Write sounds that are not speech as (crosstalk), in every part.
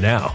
now.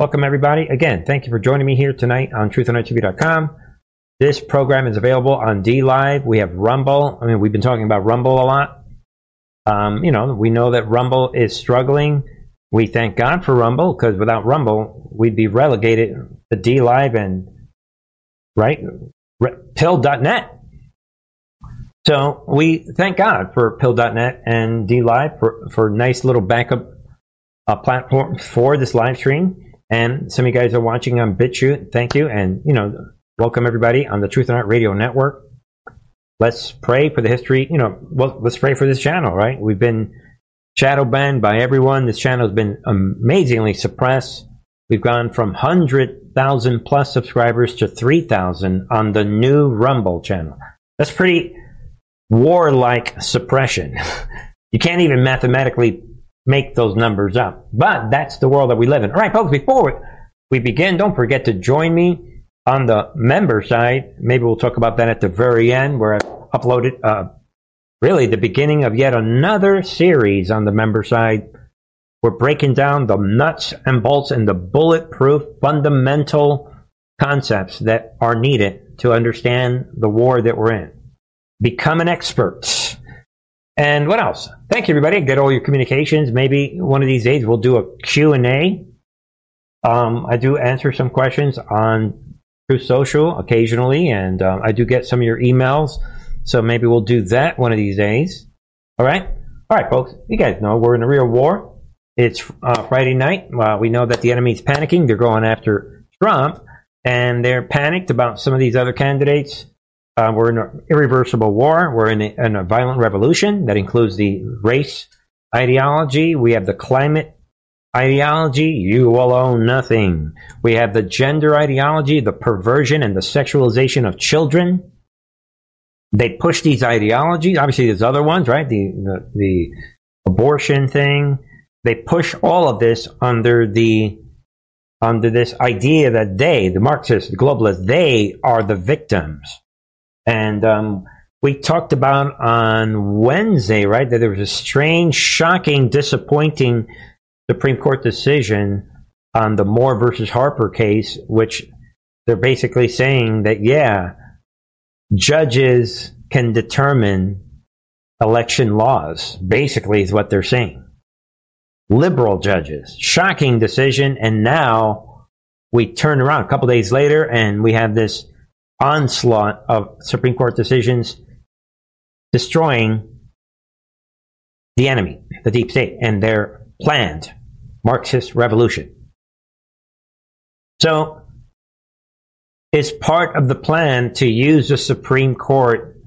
Welcome, everybody. Again, thank you for joining me here tonight on truthonertv.com. This program is available on DLive. We have Rumble. I mean, we've been talking about Rumble a lot. Um, you know, we know that Rumble is struggling. We thank God for Rumble because without Rumble, we'd be relegated to DLive and right Re- pill.net. So we thank God for pill.net and DLive for, for nice little backup uh, platform for this live stream. And some of you guys are watching on BitChute. Thank you. And, you know, welcome everybody on the Truth and Art Radio Network. Let's pray for the history. You know, well, let's pray for this channel, right? We've been shadow banned by everyone. This channel has been amazingly suppressed. We've gone from 100,000 plus subscribers to 3,000 on the new Rumble channel. That's pretty warlike suppression. (laughs) you can't even mathematically make those numbers up. But that's the world that we live in. All right, folks, before we begin, don't forget to join me on the member side. Maybe we'll talk about that at the very end where I uploaded uh, really the beginning of yet another series on the member side. We're breaking down the nuts and bolts and the bulletproof fundamental concepts that are needed to understand the war that we're in. Become an expert. And what else? Thank you, everybody. Get all your communications. Maybe one of these days we'll do a Q&A. Um, I do answer some questions on Truth Social occasionally, and um, I do get some of your emails. So maybe we'll do that one of these days. All right? All right, folks. You guys know we're in a real war. It's uh, Friday night. We know that the enemy's panicking. They're going after Trump, and they're panicked about some of these other candidates. Uh, we're in an irreversible war. We're in a, in a violent revolution that includes the race ideology. We have the climate ideology. You will own nothing. We have the gender ideology, the perversion and the sexualization of children. They push these ideologies. Obviously, there's other ones, right? The, the, the abortion thing. They push all of this under the under this idea that they, the Marxists, the globalists, they are the victims. And um, we talked about on Wednesday, right, that there was a strange, shocking, disappointing Supreme Court decision on the Moore versus Harper case, which they're basically saying that, yeah, judges can determine election laws, basically, is what they're saying. Liberal judges. Shocking decision. And now we turn around a couple days later and we have this onslaught of Supreme Court decisions destroying the enemy, the deep state, and their planned Marxist revolution. So, it's part of the plan to use the Supreme Court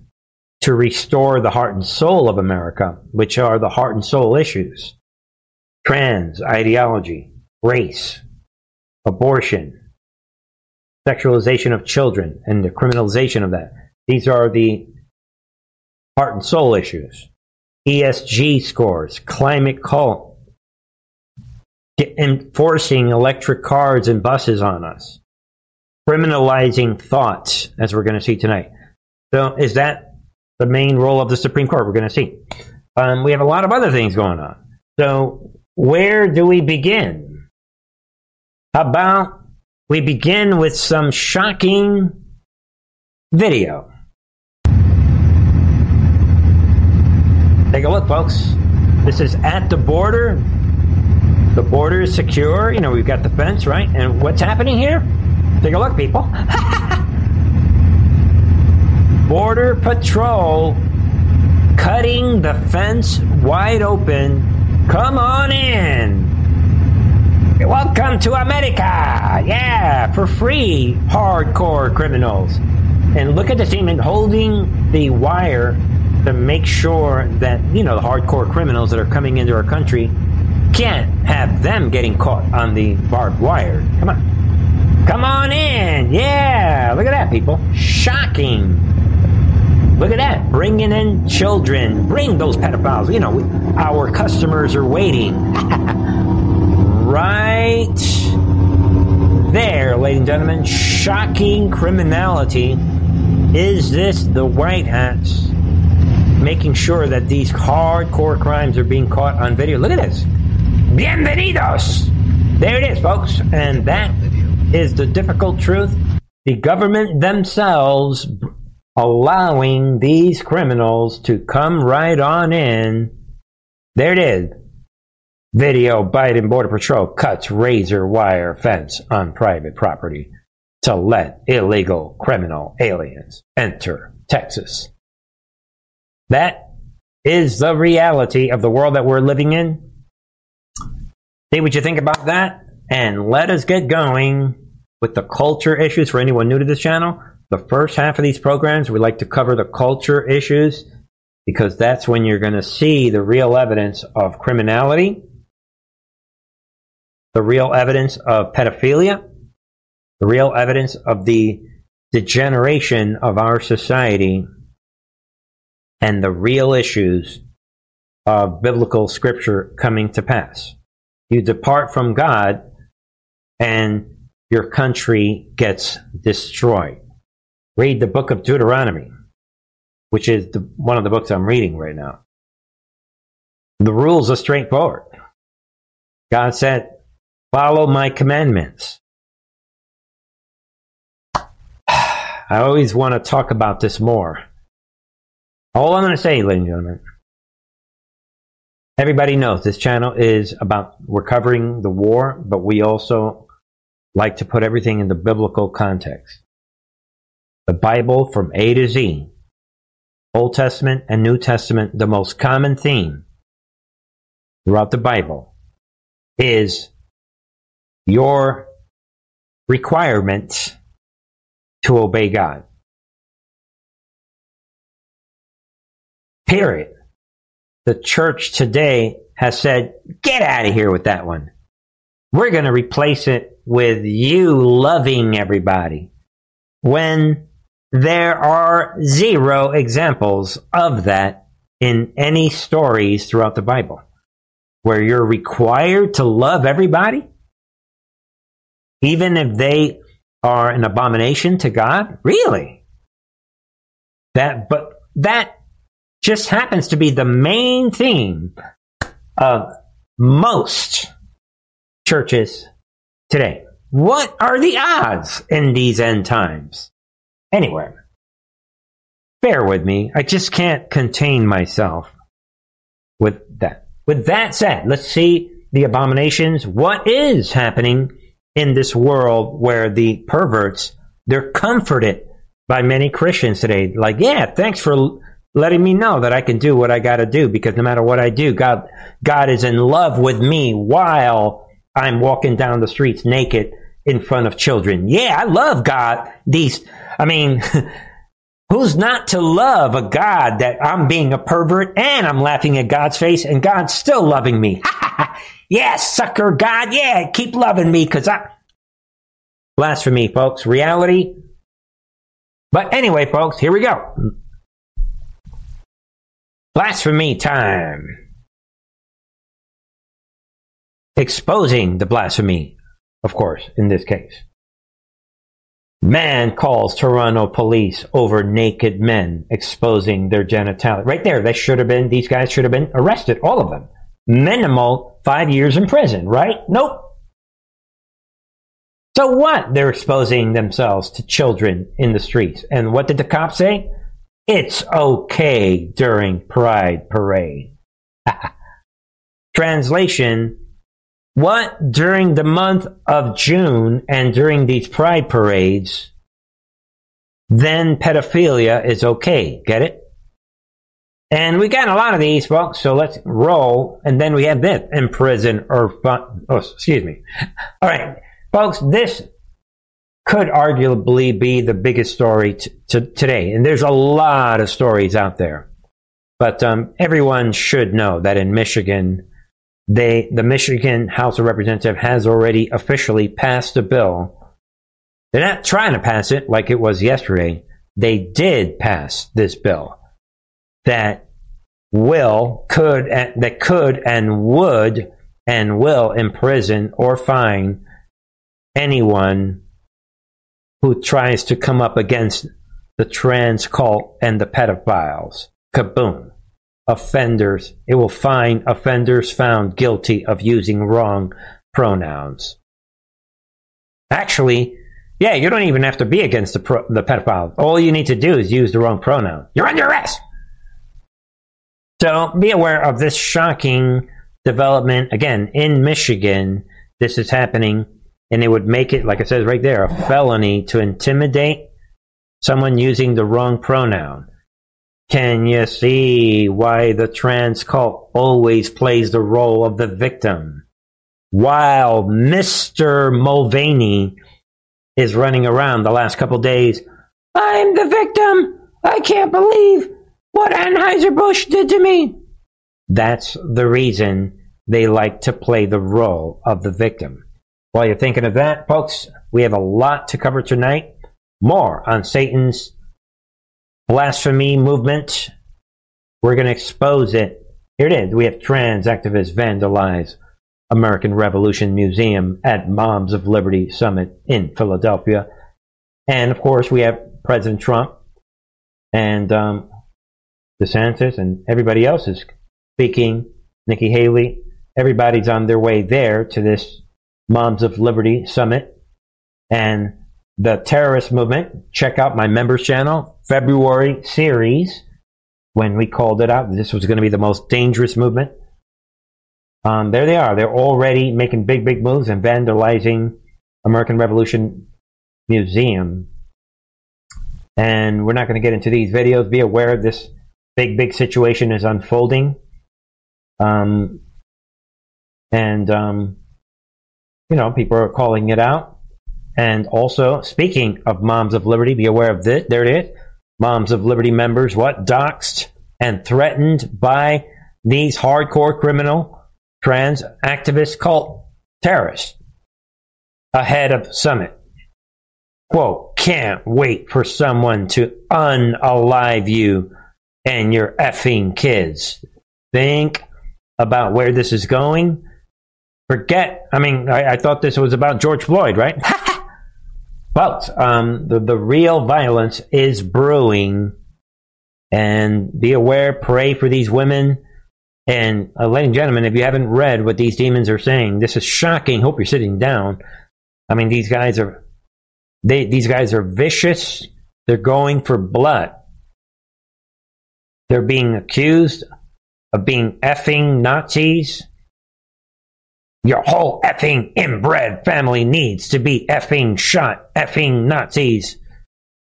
to restore the heart and soul of America, which are the heart and soul issues trans ideology, race, abortion, sexualization of children and the criminalization of that. These are the heart and soul issues. ESG scores, climate cult, enforcing electric cars and buses on us, criminalizing thoughts, as we're going to see tonight. So, is that the main role of the Supreme Court? We're going to see. Um, we have a lot of other things going on. So, where do we begin? How about we begin with some shocking video. Take a look, folks. This is at the border. The border is secure. You know, we've got the fence, right? And what's happening here? Take a look, people. (laughs) border Patrol cutting the fence wide open. Come on in. Welcome to America! Yeah, for free, hardcore criminals. And look at the team holding the wire to make sure that, you know, the hardcore criminals that are coming into our country can't have them getting caught on the barbed wire. Come on. Come on in. Yeah. Look at that, people. Shocking. Look at that. Bringing in children. Bring those pedophiles. You know, our customers are waiting. (laughs) right there, ladies and gentlemen. Shocking criminality. Is this the White Hats making sure that these hardcore crimes are being caught on video? Look at this. Bienvenidos! There it is, folks. And that is the difficult truth. The government themselves allowing these criminals to come right on in. There it is. Video Biden Border Patrol cuts razor wire fence on private property to let illegal criminal aliens enter Texas. That is the reality of the world that we're living in. See what you think about that, and let us get going with the culture issues for anyone new to this channel. The first half of these programs, we like to cover the culture issues because that's when you're going to see the real evidence of criminality, the real evidence of pedophilia, the real evidence of the degeneration of our society, and the real issues of biblical scripture coming to pass. You depart from God, and your country gets destroyed read the book of Deuteronomy, which is the, one of the books I'm reading right now. The rules are straightforward. God said, follow my commandments. (sighs) I always want to talk about this more. All I'm going to say, ladies and gentlemen, everybody knows this channel is about we're covering the war, but we also like to put everything in the biblical context the Bible from A to Z, Old Testament and New Testament, the most common theme throughout the Bible is your requirement to obey God. Period. The church today has said, get out of here with that one. We're going to replace it with you loving everybody. When there are zero examples of that in any stories throughout the Bible where you're required to love everybody, even if they are an abomination to God. Really? That, but that just happens to be the main theme of most churches today. What are the odds in these end times? Anyway, bear with me. I just can't contain myself with that. With that said, let's see the abominations. What is happening in this world where the perverts, they're comforted by many Christians today. Like, yeah, thanks for letting me know that I can do what I got to do because no matter what I do, God, God is in love with me while I'm walking down the streets naked in front of children. Yeah, I love God. These I mean, (laughs) who's not to love a God that I'm being a pervert and I'm laughing at God's face and God's still loving me? (laughs) yeah, sucker God. Yeah, keep loving me because I. Blasphemy, folks. Reality. But anyway, folks, here we go. Blasphemy time. Exposing the blasphemy, of course, in this case. Man calls Toronto police over naked men exposing their genitalia. Right there, they should have been, these guys should have been arrested, all of them. Minimal five years in prison, right? Nope. So what? They're exposing themselves to children in the streets. And what did the cops say? It's okay during Pride Parade. (laughs) Translation what during the month of June and during these pride parades, then pedophilia is okay. Get it? And we got a lot of these, folks, so let's roll. And then we have this in prison or, oh, excuse me. All right, folks, this could arguably be the biggest story t- t- today. And there's a lot of stories out there. But um, everyone should know that in Michigan, they the Michigan House of Representatives has already officially passed a bill. They're not trying to pass it like it was yesterday. They did pass this bill that will, could, that could and would and will imprison or fine anyone who tries to come up against the trans cult and the pedophiles. Kaboom offenders. It will fine offenders found guilty of using wrong pronouns. Actually, yeah, you don't even have to be against the, pro- the pedophile. All you need to do is use the wrong pronoun. You're under arrest. So be aware of this shocking development. Again, in Michigan, this is happening, and it would make it, like it says right there, a felony to intimidate someone using the wrong pronoun. Can you see why the trans cult always plays the role of the victim? While Mr. Mulvaney is running around the last couple days, I'm the victim. I can't believe what Anheuser-Busch did to me. That's the reason they like to play the role of the victim. While you're thinking of that, folks, we have a lot to cover tonight. More on Satan's blasphemy movement. We're going to expose it. Here it is. We have trans activists vandalize American Revolution Museum at Moms of Liberty Summit in Philadelphia. And of course, we have President Trump and um, DeSantis and everybody else is speaking. Nikki Haley, everybody's on their way there to this Moms of Liberty Summit. And the terrorist movement, check out my members channel, February series, when we called it out. This was going to be the most dangerous movement. Um, there they are. They're already making big, big moves and vandalizing American Revolution Museum. And we're not going to get into these videos. Be aware of this big, big situation is unfolding. Um, and, um, you know, people are calling it out. And also, speaking of Moms of Liberty, be aware of this. There it is. Moms of Liberty members, what? Doxed and threatened by these hardcore criminal trans activist cult terrorists ahead of summit. Quote, can't wait for someone to unalive you and your effing kids. Think about where this is going. Forget, I mean, I, I thought this was about George Floyd, right? (laughs) But um, the, the real violence is brewing. And be aware, pray for these women. And uh, ladies and gentlemen, if you haven't read what these demons are saying, this is shocking. Hope you're sitting down. I mean, these guys are they these guys are vicious. They're going for blood. They're being accused of being effing Nazis. Your whole effing inbred family needs to be effing shot, effing Nazis.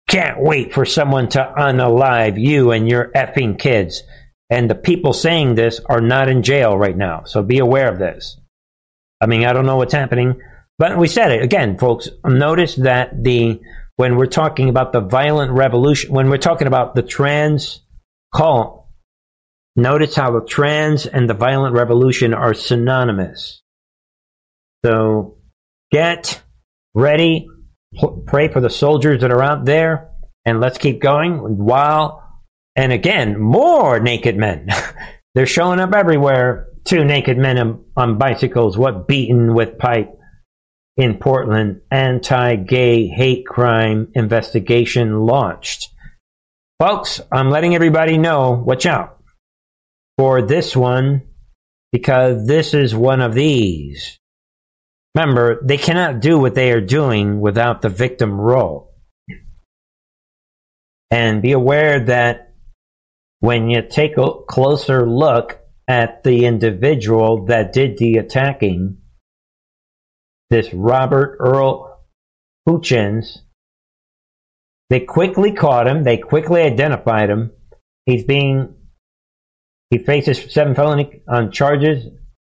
Can't wait for someone to unalive you and your effing kids. And the people saying this are not in jail right now, so be aware of this. I mean, I don't know what's happening, but we said it again, folks. Notice that the when we're talking about the violent revolution, when we're talking about the trans cult, notice how the trans and the violent revolution are synonymous. So get ready, pray for the soldiers that are out there, and let's keep going. While, and again, more naked men. (laughs) They're showing up everywhere. Two naked men on bicycles, what beaten with pipe in Portland. Anti gay hate crime investigation launched. Folks, I'm letting everybody know, watch out for this one because this is one of these. Remember, they cannot do what they are doing without the victim role. And be aware that when you take a closer look at the individual that did the attacking, this Robert Earl Hutchins, they quickly caught him, they quickly identified him. He's being he faces seven felony on charges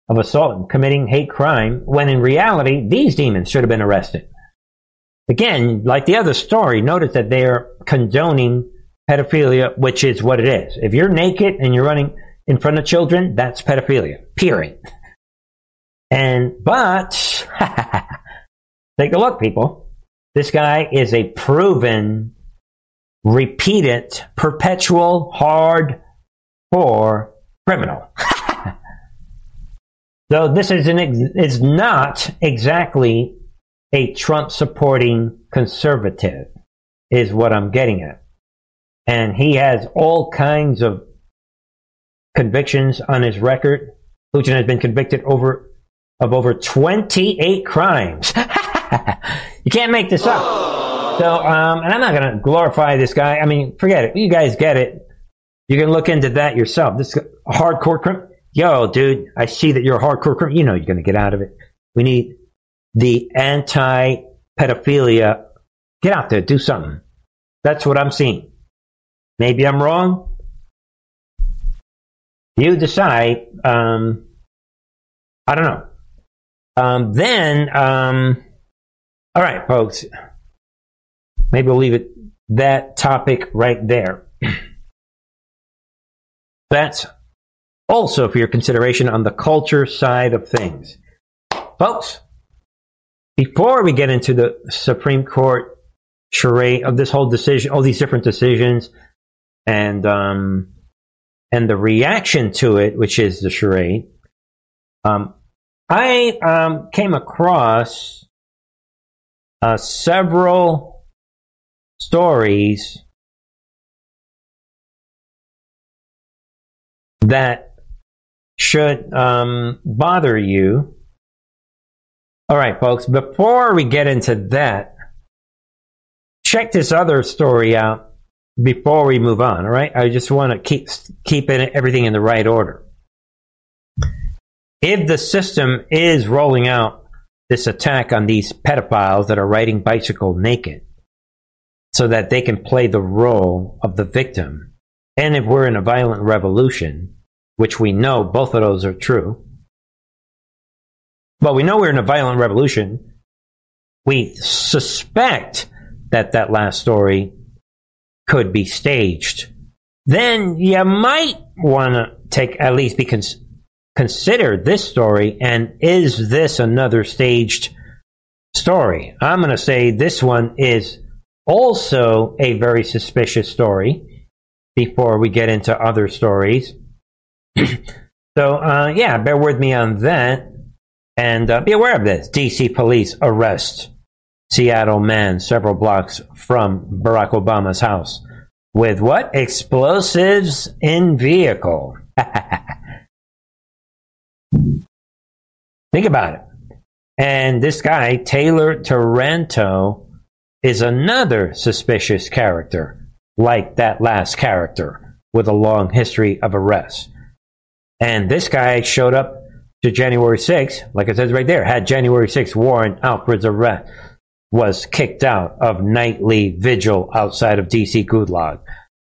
of assault and committing hate crime, when in reality, these demons should have been arrested. Again, like the other story, notice that they are condoning pedophilia, which is what it is. If you're naked and you're running in front of children, that's pedophilia. Period. And, but, (laughs) take a look, people. This guy is a proven, repeated, perpetual, hard core criminal. (laughs) so this is, an ex- is not exactly a Trump supporting conservative, is what I'm getting at. And he has all kinds of convictions on his record. Putin has been convicted over of over 28 crimes. (laughs) you can't make this up. So, um, and I'm not going to glorify this guy. I mean, forget it. You guys get it. You can look into that yourself. This hardcore criminal. Yo, dude, I see that you're a hardcore criminal. You know you're going to get out of it. We need the anti pedophilia. Get out there, do something. That's what I'm seeing. Maybe I'm wrong. You decide. Um, I don't know. Um, then, um, all right, folks. Maybe we'll leave it that topic right there. (clears throat) That's also for your consideration on the culture side of things. Folks, before we get into the Supreme Court charade of this whole decision, all these different decisions, and um, and the reaction to it, which is the charade, um, I um, came across uh, several stories that should um, bother you. All right, folks, before we get into that, check this other story out before we move on. All right, I just want to keep keep everything in the right order. If the system is rolling out this attack on these pedophiles that are riding bicycle naked, so that they can play the role of the victim, and if we're in a violent revolution, which we know both of those are true, but we know we're in a violent revolution. We suspect that that last story could be staged, then you might want to take at least be cons- consider this story and is this another staged story? I'm going to say this one is also a very suspicious story before we get into other stories. (clears throat) so, uh, yeah, bear with me on that. And uh, be aware of this DC police arrest Seattle man several blocks from Barack Obama's house with what? Explosives in vehicle. (laughs) Think about it. And this guy, Taylor Taranto, is another suspicious character, like that last character, with a long history of arrests. And this guy showed up to January 6th, like it says right there, had January 6th warrant out for his arrest was kicked out of nightly vigil outside of DC Gulag.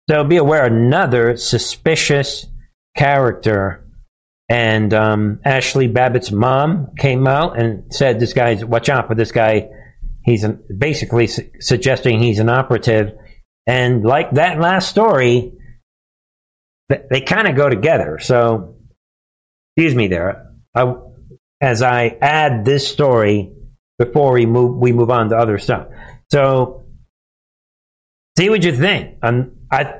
So be aware, another suspicious character. And um, Ashley Babbitt's mom came out and said, "This guy's watch out for this guy. He's an, basically su- suggesting he's an operative." And like that last story, th- they kind of go together. So, excuse me there. I, as I add this story before we move we move on to other stuff. So see what you think. And I,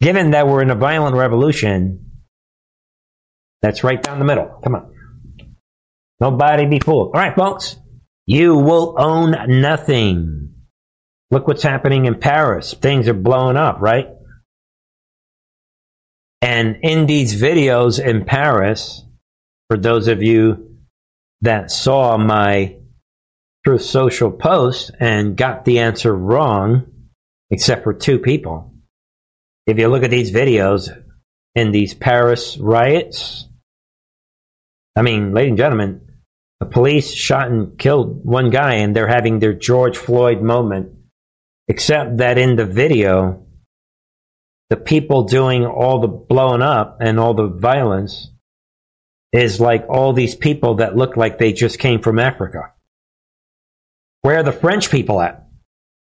given that we're in a violent revolution, that's right down the middle. Come on. Nobody be fooled. All right, folks. You will own nothing. Look what's happening in Paris. Things are blowing up, right? And in these videos in Paris, for those of you that saw my Truth Social post and got the answer wrong, except for two people. If you look at these videos in these Paris riots, I mean, ladies and gentlemen, the police shot and killed one guy and they're having their George Floyd moment. Except that in the video, the people doing all the blowing up and all the violence is like all these people that look like they just came from Africa. Where are the French people at?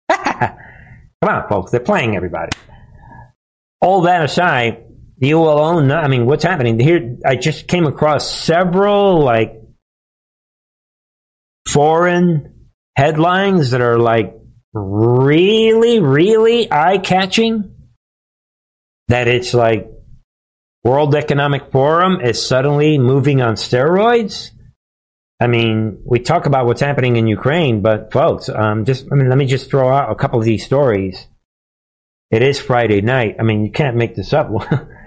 (laughs) Come on, folks. They're playing everybody. All that aside, you will own. I mean, what's happening here? I just came across several like foreign headlines that are like really, really eye catching? That it's like World Economic Forum is suddenly moving on steroids? I mean, we talk about what's happening in Ukraine, but folks, um, just I mean, let me just throw out a couple of these stories. It is Friday night. I mean, you can't make this up. (laughs)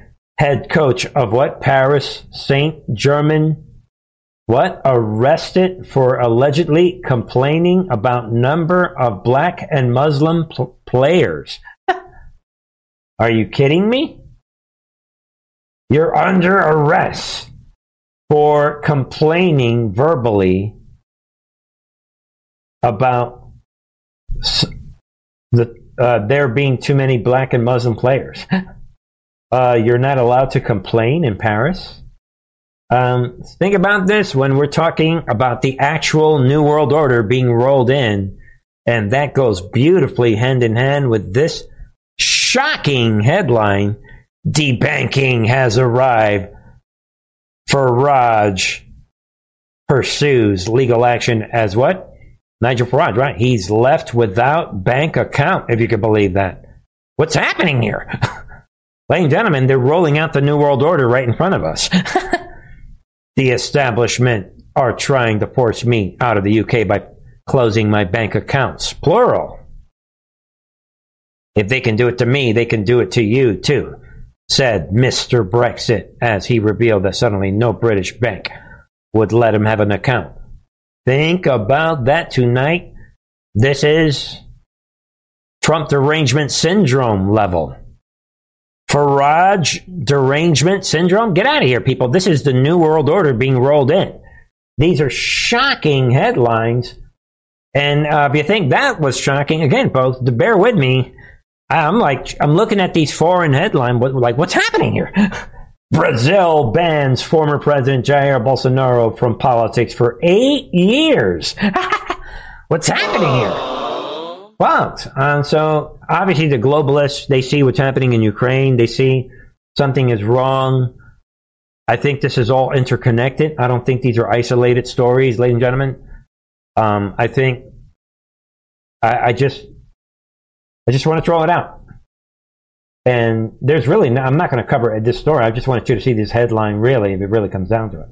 Head coach of what? Paris Saint Germain what? Arrested for allegedly complaining about number of black and Muslim pl- players. (laughs) Are you kidding me? You're under arrest for complaining verbally about the, uh, there being too many black and Muslim players. (laughs) Uh, you're not allowed to complain in Paris. Um, think about this when we're talking about the actual New World Order being rolled in, and that goes beautifully hand in hand with this shocking headline Debanking has arrived. Farage pursues legal action as what? Nigel Farage, right? He's left without bank account, if you could believe that. What's happening here? (laughs) Ladies and gentlemen, they're rolling out the New World Order right in front of us. (laughs) the establishment are trying to force me out of the UK by closing my bank accounts. Plural. If they can do it to me, they can do it to you too, said Mr. Brexit as he revealed that suddenly no British bank would let him have an account. Think about that tonight. This is Trump derangement syndrome level. Farage derangement syndrome. Get out of here, people. This is the New World Order being rolled in. These are shocking headlines. And uh, if you think that was shocking, again, folks, to bear with me, I'm like, I'm looking at these foreign headlines, like, what's happening here? (laughs) Brazil bans former President Jair Bolsonaro from politics for eight years. (laughs) what's happening here? Well, um, so obviously the globalists they see what's happening in Ukraine. They see something is wrong. I think this is all interconnected. I don't think these are isolated stories, ladies and gentlemen. Um, I think I, I, just I just want to throw it out. And there's really no, I'm not going to cover this story. I just wanted you to see this headline really, if it really comes down to it.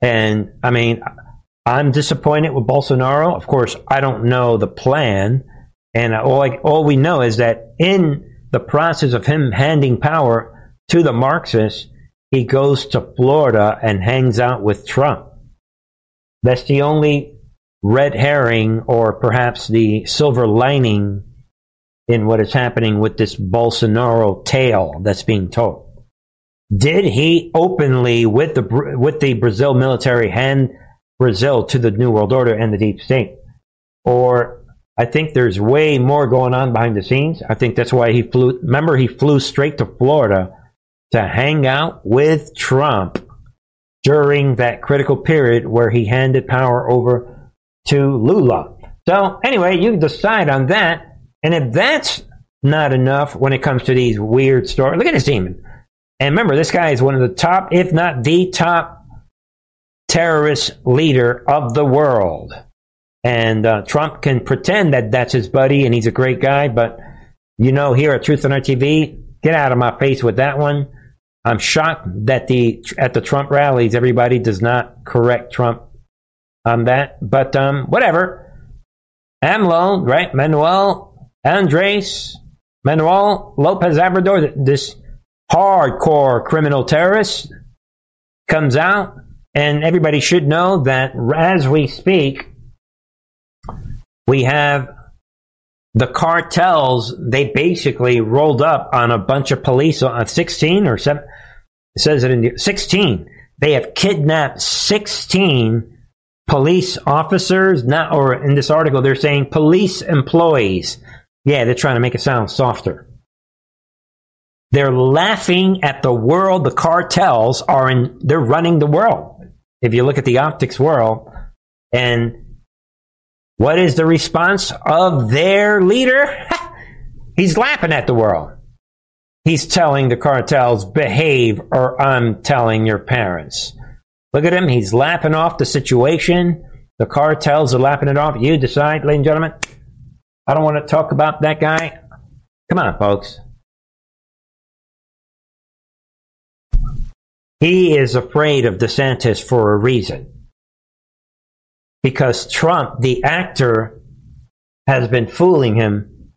And I mean, I'm disappointed with Bolsonaro. Of course, I don't know the plan, and all I, all we know is that in the process of him handing power to the Marxists, he goes to Florida and hangs out with Trump. That's the only red herring, or perhaps the silver lining in what is happening with this Bolsonaro tale that's being told. Did he openly, with the with the Brazil military, hand Brazil to the New World Order and the deep state. Or I think there's way more going on behind the scenes. I think that's why he flew. Remember, he flew straight to Florida to hang out with Trump during that critical period where he handed power over to Lula. So, anyway, you decide on that. And if that's not enough when it comes to these weird stories, look at this demon. And remember, this guy is one of the top, if not the top terrorist leader of the world. And uh, Trump can pretend that that's his buddy and he's a great guy, but you know, here at Truth on Our TV, get out of my face with that one. I'm shocked that the at the Trump rallies everybody does not correct Trump on that, but um, whatever. AMLO, right? Manuel Andres, Manuel Lopez Obrador, this hardcore criminal terrorist, comes out and everybody should know that as we speak, we have the cartels, they basically rolled up on a bunch of police on uh, 16 or 7. It says it in the 16. They have kidnapped 16 police officers, not, or in this article, they're saying police employees. Yeah, they're trying to make it sound softer. They're laughing at the world. The cartels are in, they're running the world if you look at the optics world, and what is the response of their leader? (laughs) He's laughing at the world. He's telling the cartels, behave or I'm telling your parents. Look at him. He's laughing off the situation. The cartels are lapping it off. You decide, ladies and gentlemen. I don't want to talk about that guy. Come on, folks. He is afraid of DeSantis for a reason. Because Trump, the actor, has been fooling him.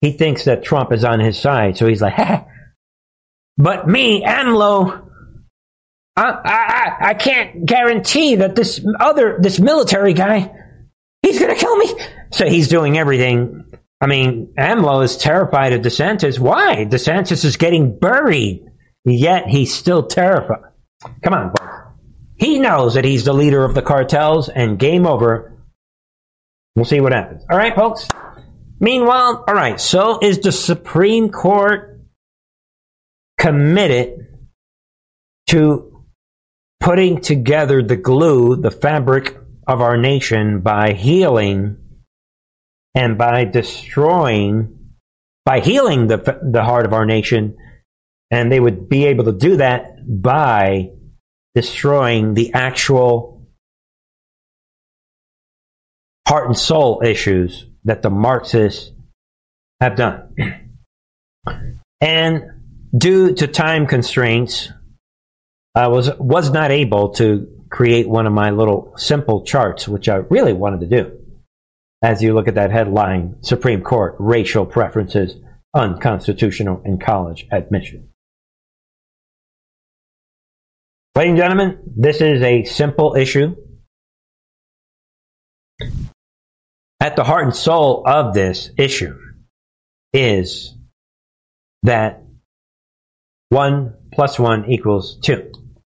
He thinks that Trump is on his side, so he's like, ha, but me, AMLO, I, I, I can't guarantee that this other, this military guy, he's gonna kill me. So he's doing everything. I mean, AMLO is terrified of DeSantis. Why? DeSantis is getting buried, yet he's still terrified. Come on, folks. He knows that he's the leader of the cartels, and game over. We'll see what happens. All right, folks. Meanwhile, all right. So is the Supreme Court committed to putting together the glue, the fabric of our nation by healing and by destroying, by healing the, the heart of our nation. And they would be able to do that by destroying the actual heart and soul issues that the Marxists have done. and due to time constraints, I was was not able to create one of my little simple charts, which I really wanted to do. As you look at that headline, Supreme Court racial preferences unconstitutional in college admission. Ladies and gentlemen, this is a simple issue. At the heart and soul of this issue is that 1 plus 1 equals 2.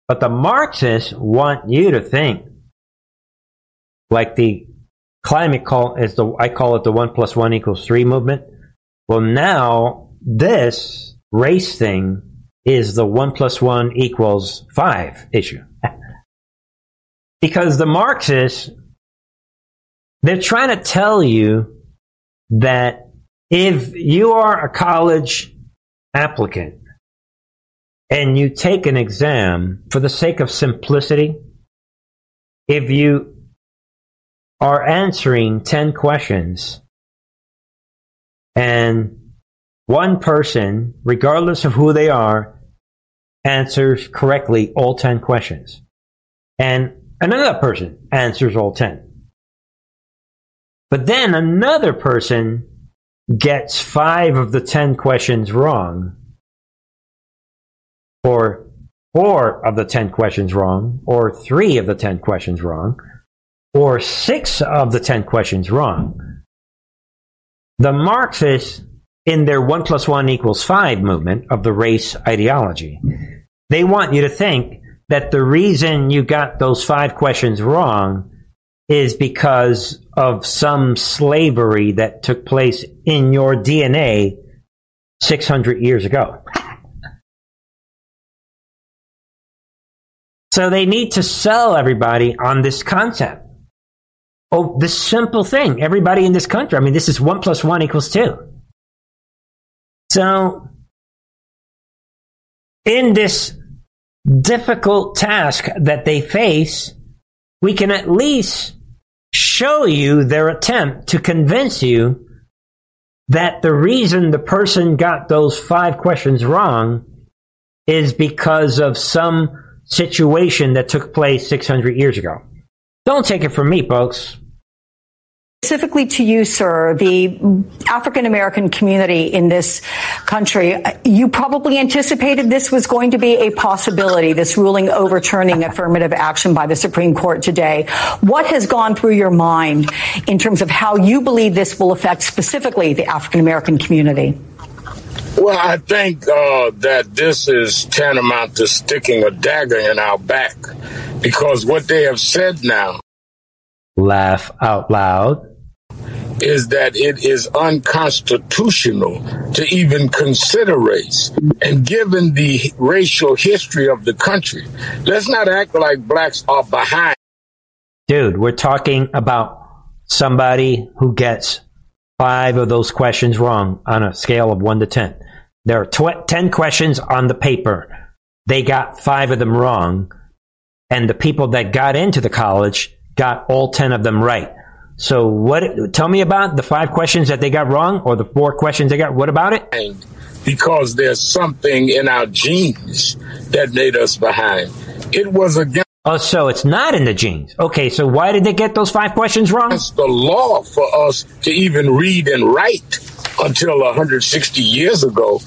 But the Marxists want you to think like the climate call is the I call it the 1 plus 1 equals 3 movement. Well, now this race thing is the 1 plus 1 equals 5 issue. (laughs) because the Marxists, they're trying to tell you that if you are a college applicant and you take an exam for the sake of simplicity, if you are answering 10 questions and one person, regardless of who they are, answers correctly all 10 questions. And another person answers all 10. But then another person gets five of the 10 questions wrong or four of the 10 questions wrong, or three of the 10 questions wrong, or six of the 10 questions wrong. The Marxists, in their 1 plus 1 equals 5 movement of the race ideology, they want you to think that the reason you got those five questions wrong is because of some slavery that took place in your DNA 600 years ago. So they need to sell everybody on this concept. Oh, this simple thing. Everybody in this country. I mean, this is one plus one equals two. So, in this difficult task that they face, we can at least show you their attempt to convince you that the reason the person got those five questions wrong is because of some situation that took place 600 years ago. Don't take it from me, folks. Specifically to you, sir, the African American community in this country, you probably anticipated this was going to be a possibility, this ruling overturning affirmative action by the Supreme Court today. What has gone through your mind in terms of how you believe this will affect specifically the African American community? Well, I think uh, that this is tantamount to sticking a dagger in our back because what they have said now. Laugh out loud. Is that it is unconstitutional to even consider race. And given the racial history of the country, let's not act like blacks are behind. Dude, we're talking about somebody who gets five of those questions wrong on a scale of one to 10. There are tw- 10 questions on the paper. They got five of them wrong. And the people that got into the college got all 10 of them right. So what, tell me about the five questions that they got wrong or the four questions they got. What about it? Because there's something in our genes that made us behind. It was against Oh, so it's not in the genes. Okay, so why did they get those five questions wrong? It's the law for us to even read and write until 160 years ago.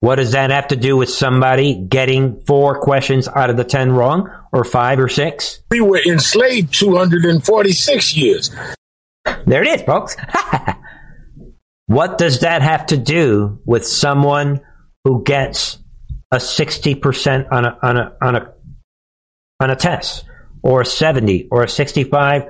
What does that have to do with somebody getting four questions out of the 10 wrong or five or six? We were enslaved 246 years. There it is, folks. (laughs) what does that have to do with someone who gets a 60% on a, on a, on a on a test, or a 70, or a 65,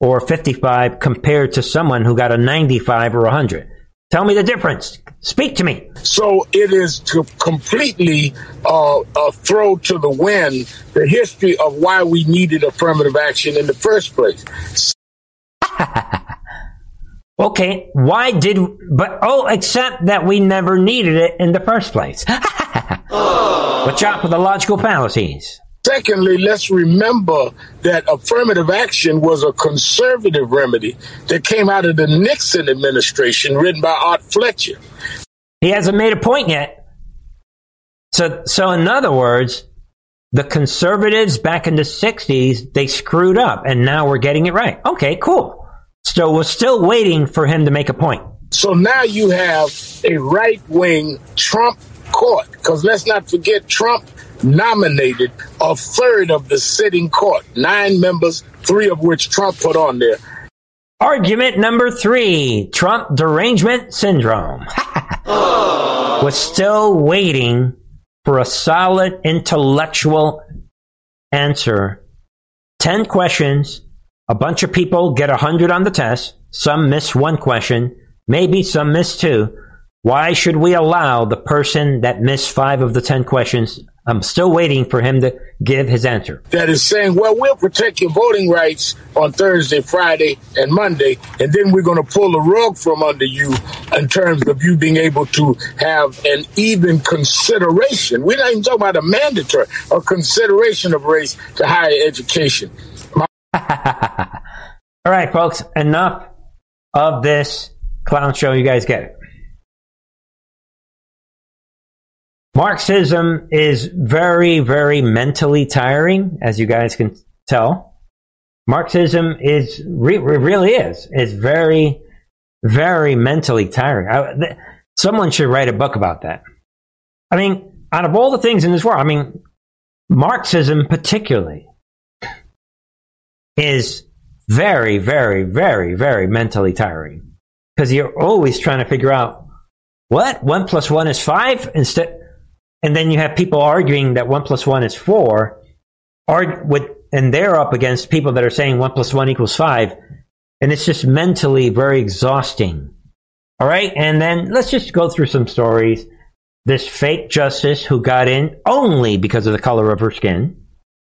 or a 55 compared to someone who got a 95 or a 100? Tell me the difference. Speak to me. So it is to completely uh, uh, throw to the wind the history of why we needed affirmative action in the first place. (laughs) okay, why did, but, oh, except that we never needed it in the first place. (laughs) Watch out for the logical fallacies. Secondly, let's remember that affirmative action was a conservative remedy that came out of the Nixon administration, written by Art Fletcher. He hasn't made a point yet. So, so in other words, the conservatives back in the 60s, they screwed up, and now we're getting it right. Okay, cool. So we're still waiting for him to make a point. So now you have a right wing Trump court, because let's not forget Trump nominated a third of the sitting court, nine members, three of which Trump put on there. Argument number three Trump derangement syndrome. (laughs) Was still waiting for a solid intellectual answer. 10 questions. A bunch of people get 100 on the test. Some miss one question. Maybe some miss two. Why should we allow the person that missed five of the 10 questions I'm still waiting for him to give his answer. That is saying, well, we'll protect your voting rights on Thursday, Friday, and Monday, and then we're going to pull the rug from under you in terms of you being able to have an even consideration. We're not even talking about a mandatory, a consideration of race to higher education. (laughs) All right, folks, enough of this clown show. You guys get it. Marxism is very, very mentally tiring, as you guys can tell. Marxism is re- really is. It's very, very mentally tiring. I, th- someone should write a book about that. I mean, out of all the things in this world, I mean, Marxism particularly is very, very, very, very mentally tiring because you're always trying to figure out what one plus one is five instead and then you have people arguing that one plus one is four, with, and they're up against people that are saying one plus one equals five, and it's just mentally very exhausting. All right, and then let's just go through some stories. This fake justice who got in only because of the color of her skin.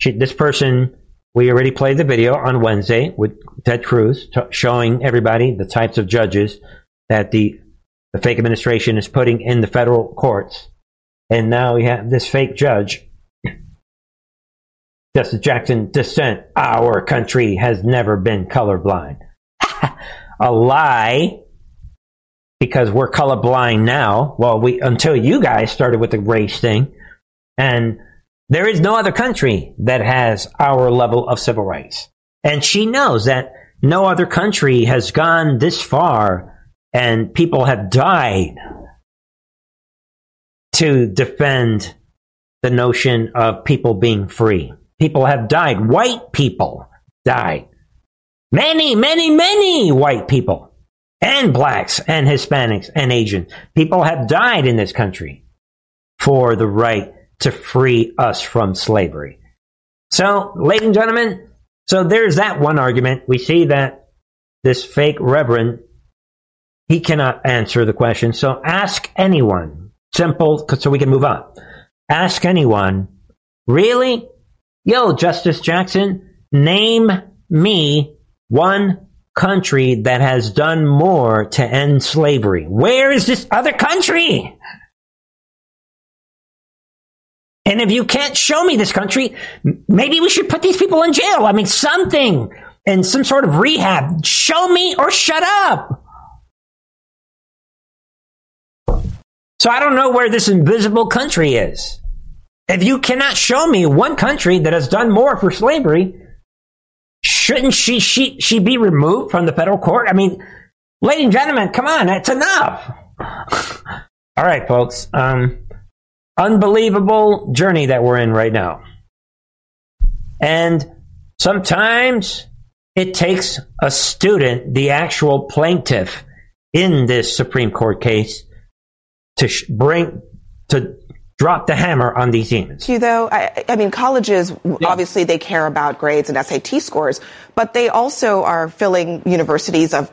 She, this person, we already played the video on Wednesday with Ted Cruz t- showing everybody the types of judges that the the fake administration is putting in the federal courts and now we have this fake judge. Justice Jackson dissent. Our country has never been colorblind. (laughs) a lie because we're colorblind now. Well, we until you guys started with the race thing, and there is no other country that has our level of civil rights. And she knows that no other country has gone this far, and people have died to defend the notion of people being free. People have died. White people died. Many, many, many white people and blacks and Hispanics and Asians. People have died in this country for the right to free us from slavery. So, ladies and gentlemen, so there's that one argument. We see that this fake reverend, he cannot answer the question. So ask anyone Simple, so we can move on. Ask anyone, really? Yo, Justice Jackson, name me one country that has done more to end slavery. Where is this other country? And if you can't show me this country, maybe we should put these people in jail. I mean, something and some sort of rehab. Show me or shut up. So I don't know where this invisible country is. If you cannot show me one country that has done more for slavery, shouldn't she, she, she be removed from the federal court? I mean, ladies and gentlemen, come on, that's enough. (laughs) All right, folks. Um, unbelievable journey that we're in right now. And sometimes it takes a student, the actual plaintiff in this Supreme Court case, to sh- bring, to drop the hammer on these demons. You though, I, I mean, colleges yeah. obviously they care about grades and SAT scores, but they also are filling universities of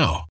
now.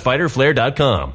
www.fighterflare.com.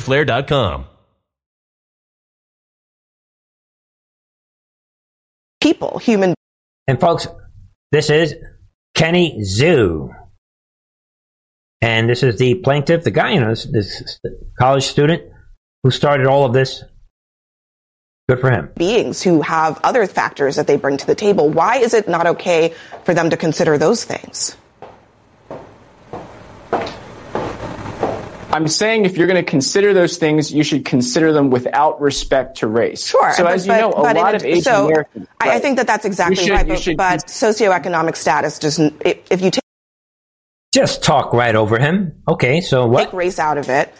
fighterflare.com. People, human. And folks, this is Kenny Xu. And this is the plaintiff, the guy, you know, this, this college student who started all of this. Good for him. Beings who have other factors that they bring to the table. Why is it not okay for them to consider those things? I'm saying if you're going to consider those things, you should consider them without respect to race. Sure. So but, as you know, a lot of Asian so Americans. I, right. I, think that that's exactly should, right. But, should, but socioeconomic status doesn't. If you take just talk right over him. Okay, so what? Take race out of it.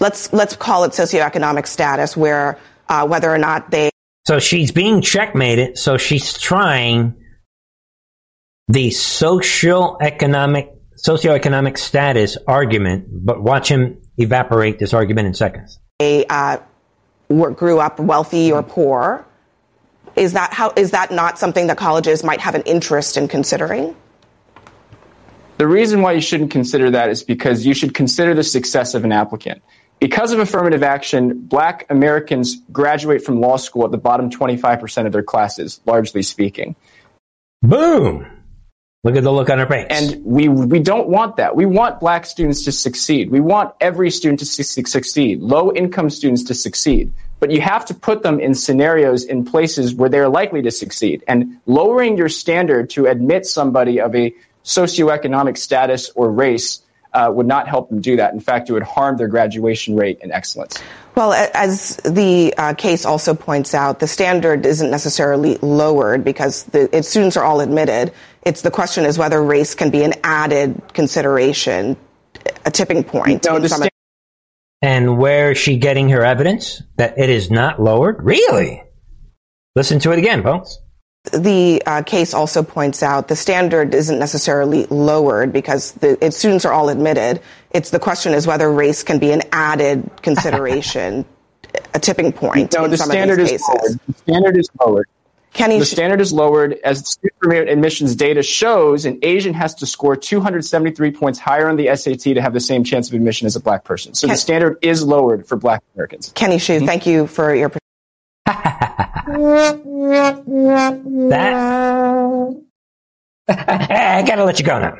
Let's let's call it socioeconomic status, where uh, whether or not they. So she's being checkmated. So she's trying the social economic socioeconomic status argument, but watch him evaporate this argument in seconds. They uh, were, grew up wealthy or poor. Is that how? Is that not something that colleges might have an interest in considering? The reason why you shouldn't consider that is because you should consider the success of an applicant. Because of affirmative action, black Americans graduate from law school at the bottom 25% of their classes, largely speaking. Boom! Look at the look on her face. And we, we don't want that. We want black students to succeed. We want every student to su- succeed, low income students to succeed. But you have to put them in scenarios, in places where they're likely to succeed. And lowering your standard to admit somebody of a socioeconomic status or race uh, would not help them do that. In fact, it would harm their graduation rate and excellence. Well, as the uh, case also points out, the standard isn't necessarily lowered because the students are all admitted. It's the question is whether race can be an added consideration, a tipping point. No, sta- and where is she getting her evidence that it is not lowered? Really? Listen to it again, folks the uh, case also points out the standard isn't necessarily lowered because the it, students are all admitted. It's the question is whether race can be an added consideration, (laughs) a tipping point. No, the standard is cases. lowered. The standard is lowered. Kenny, the standard is lowered as student permit admissions data shows. An Asian has to score 273 points higher on the SAT to have the same chance of admission as a black person. So Ken- the standard is lowered for black Americans. Kenny Xu, Mm-hmm. thank you for your. That (laughs) I gotta let you go now.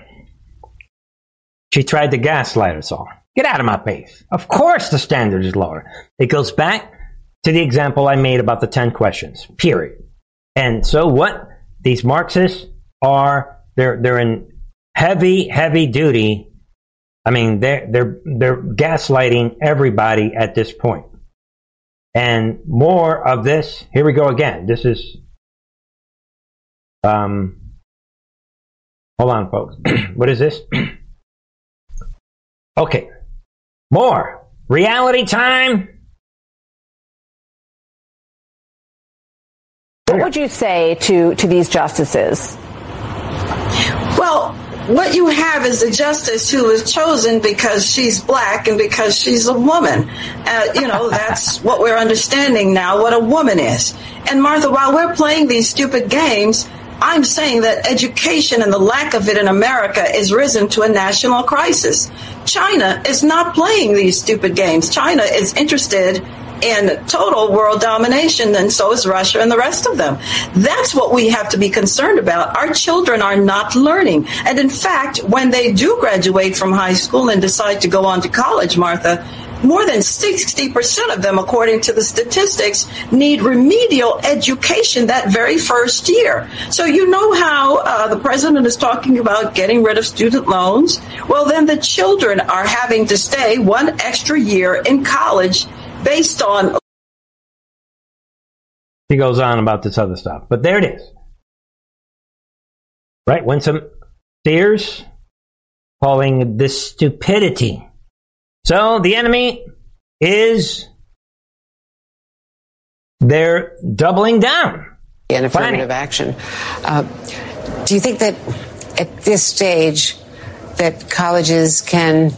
She tried to gaslight us all. Get out of my face. Of course the standard is lower. It goes back to the example I made about the 10 questions. Period. And so what these Marxists are, they're, they're in heavy, heavy duty. I mean, they're, they're, they're gaslighting everybody at this point. And more of this, here we go again. This is, um, hold on, folks. (clears throat) what is this? (clears throat) okay. More. Reality time. What would you say to, to these justices? Well, what you have is a justice who was chosen because she's black and because she's a woman. Uh, you know, that's (laughs) what we're understanding now, what a woman is. And Martha, while we're playing these stupid games, I'm saying that education and the lack of it in America is risen to a national crisis. China is not playing these stupid games. China is interested in total world domination, and so is Russia and the rest of them. That's what we have to be concerned about. Our children are not learning. And in fact, when they do graduate from high school and decide to go on to college, Martha, more than 60% of them, according to the statistics, need remedial education that very first year. So you know how uh, the president is talking about getting rid of student loans? Well, then the children are having to stay one extra year in college based on. He goes on about this other stuff. But there it is. Right? Winsome Sears calling this stupidity. So the enemy is they're doubling down. in affirmative action. Uh, do you think that at this stage that colleges can,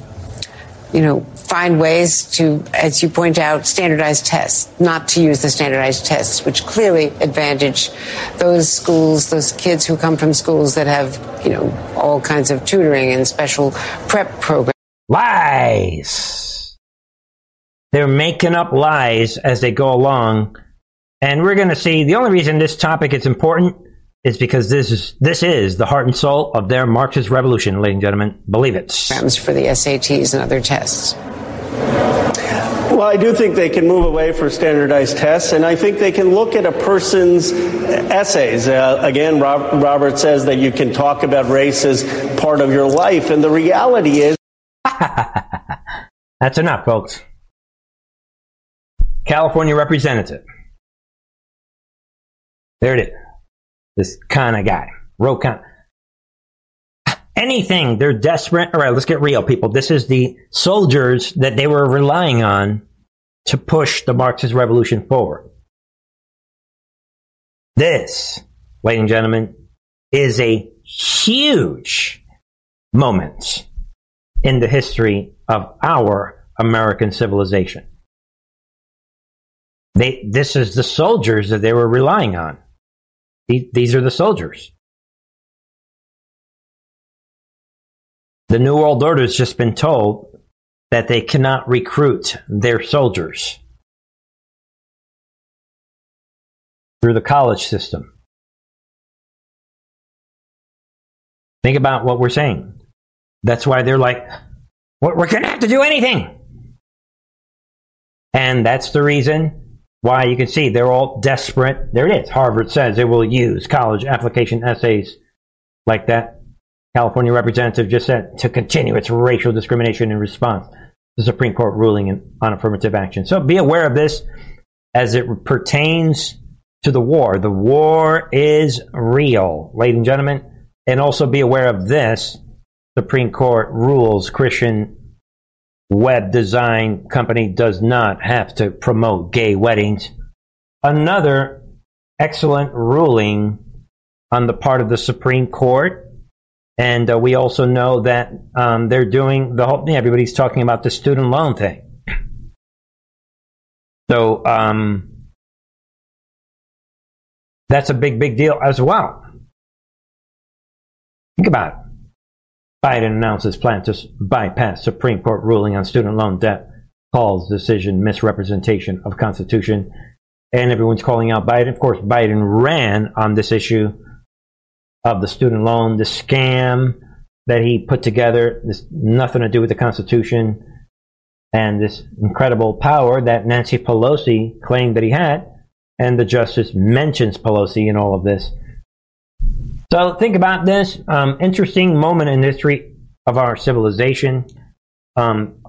you know, find ways to, as you point out, standardized tests, not to use the standardized tests, which clearly advantage those schools, those kids who come from schools that have, you know, all kinds of tutoring and special prep programs. Lies. They're making up lies as they go along. And we're going to see the only reason this topic is important is because this is this is the heart and soul of their Marxist revolution, ladies and gentlemen. Believe it. For the SATs and other tests. Well, I do think they can move away from standardized tests, and I think they can look at a person's essays. Uh, again, Rob, Robert says that you can talk about race as part of your life, and the reality is. (laughs) That's enough, folks. California representative. There it is. This kind of guy. Ro Khanna. Anything, they're desperate. All right, let's get real, people. This is the soldiers that they were relying on to push the Marxist revolution forward. This, ladies and gentlemen, is a huge moment in the history of our American civilization. They, this is the soldiers that they were relying on. These are the soldiers. The New World Order has just been told that they cannot recruit their soldiers through the college system. Think about what we're saying. That's why they're like, we're going to have to do anything. And that's the reason why you can see they're all desperate. There it is. Harvard says it will use college application essays like that. California representative just said to continue its racial discrimination in response to the Supreme Court ruling on affirmative action. So be aware of this as it pertains to the war. The war is real, ladies and gentlemen. And also be aware of this. Supreme Court rules Christian web design company does not have to promote gay weddings. Another excellent ruling on the part of the Supreme Court. And uh, we also know that um, they're doing the whole thing. Everybody's talking about the student loan thing. So um, that's a big, big deal as well. Think about it. Biden announces plan to bypass Supreme Court ruling on student loan debt, calls decision misrepresentation of Constitution, and everyone's calling out Biden. Of course, Biden ran on this issue of the student loan, the scam that he put together. This nothing to do with the Constitution and this incredible power that Nancy Pelosi claimed that he had, and the justice mentions Pelosi in all of this. So think about this um, interesting moment in the history of our civilization. Um,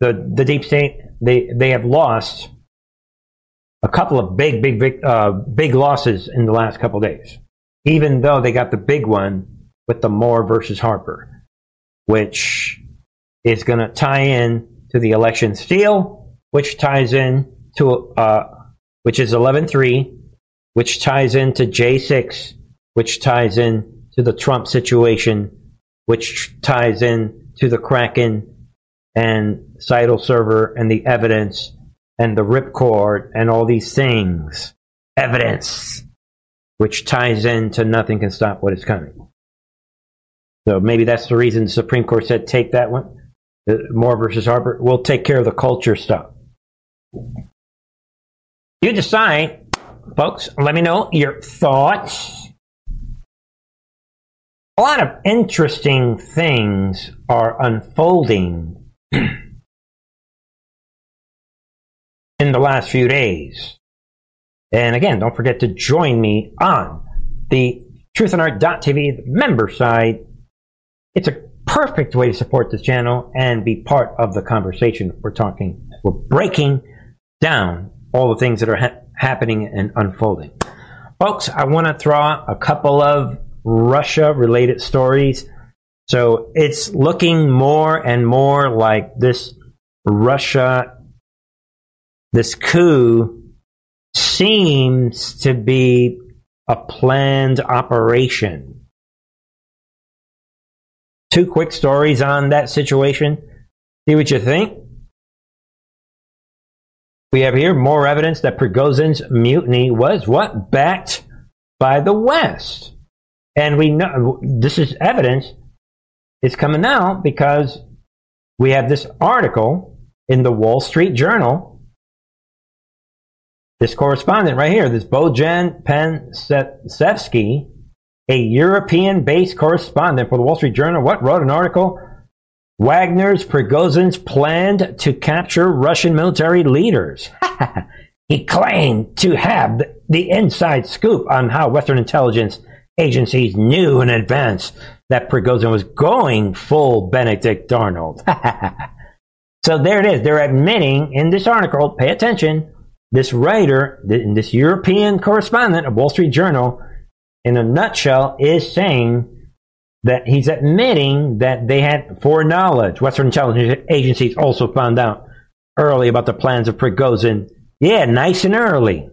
the the deep state they they have lost a couple of big big big uh, big losses in the last couple of days. Even though they got the big one with the Moore versus Harper, which is going to tie in to the election steal, which ties in to uh, which is eleven three, which ties into J six which ties in to the Trump situation, which ties in to the Kraken and Seidel server and the evidence and the ripcord and all these things. Evidence, which ties into nothing can stop what is coming. So maybe that's the reason the Supreme Court said take that one. Uh, Moore versus Harper. We'll take care of the culture stuff. You decide, folks. Let me know your thoughts a lot of interesting things are unfolding (clears throat) in the last few days. And again, don't forget to join me on the truthandart.tv member side. It's a perfect way to support this channel and be part of the conversation. We're talking, we're breaking down all the things that are ha- happening and unfolding. Folks, I want to throw out a couple of Russia related stories. So it's looking more and more like this Russia, this coup seems to be a planned operation. Two quick stories on that situation. See what you think. We have here more evidence that Prigozhin's mutiny was what? Backed by the West. And we know this is evidence. It's coming out because we have this article in the Wall Street Journal. This correspondent right here, this Bojan Pancevski, a European based correspondent for the Wall Street Journal, what wrote an article? Wagner's Prigozhin's planned to capture Russian military leaders. (laughs) he claimed to have the inside scoop on how Western intelligence agencies knew in advance that Prigozhin was going full Benedict Arnold. (laughs) so there it is. They're admitting in this article, pay attention, this writer, this European correspondent of Wall Street Journal, in a nutshell, is saying that he's admitting that they had foreknowledge. Western intelligence agencies also found out early about the plans of Prigozhin. Yeah, nice and early.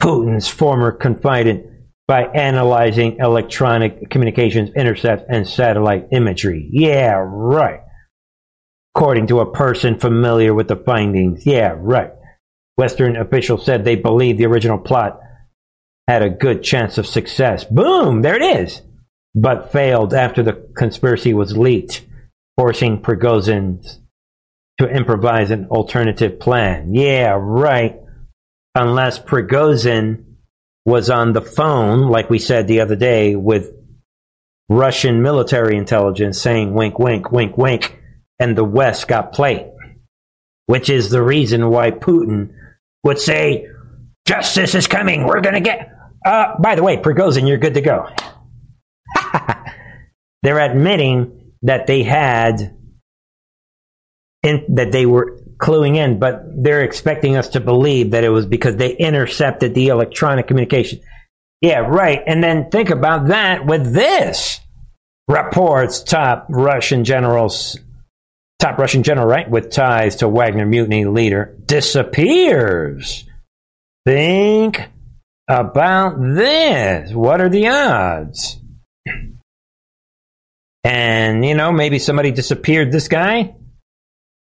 Putin's former confidant by analyzing electronic communications intercepts and satellite imagery. Yeah, right. according to a person familiar with the findings. Yeah, right. Western officials said they believe the original plot had a good chance of success. Boom, there it is. But failed after the conspiracy was leaked, forcing Prigozhin to improvise an alternative plan. Yeah, right. Unless Prigozhin was on the phone, like we said the other day, with Russian military intelligence saying wink, wink, wink, wink, and the West got played. Which is the reason why Putin would say, justice is coming, we're gonna get. Uh, by the way, Prigozhin, you're good to go. (laughs) They're admitting that they had, in, that they were cluing in, but they're expecting us to believe that it was because they intercepted the electronic communication. Yeah, right. And then think about that with this. Reports top Russian generals, top Russian general, right, with ties to Wagner mutiny leader disappears. Think about this. What are the odds? And, you know, maybe somebody disappeared this guy,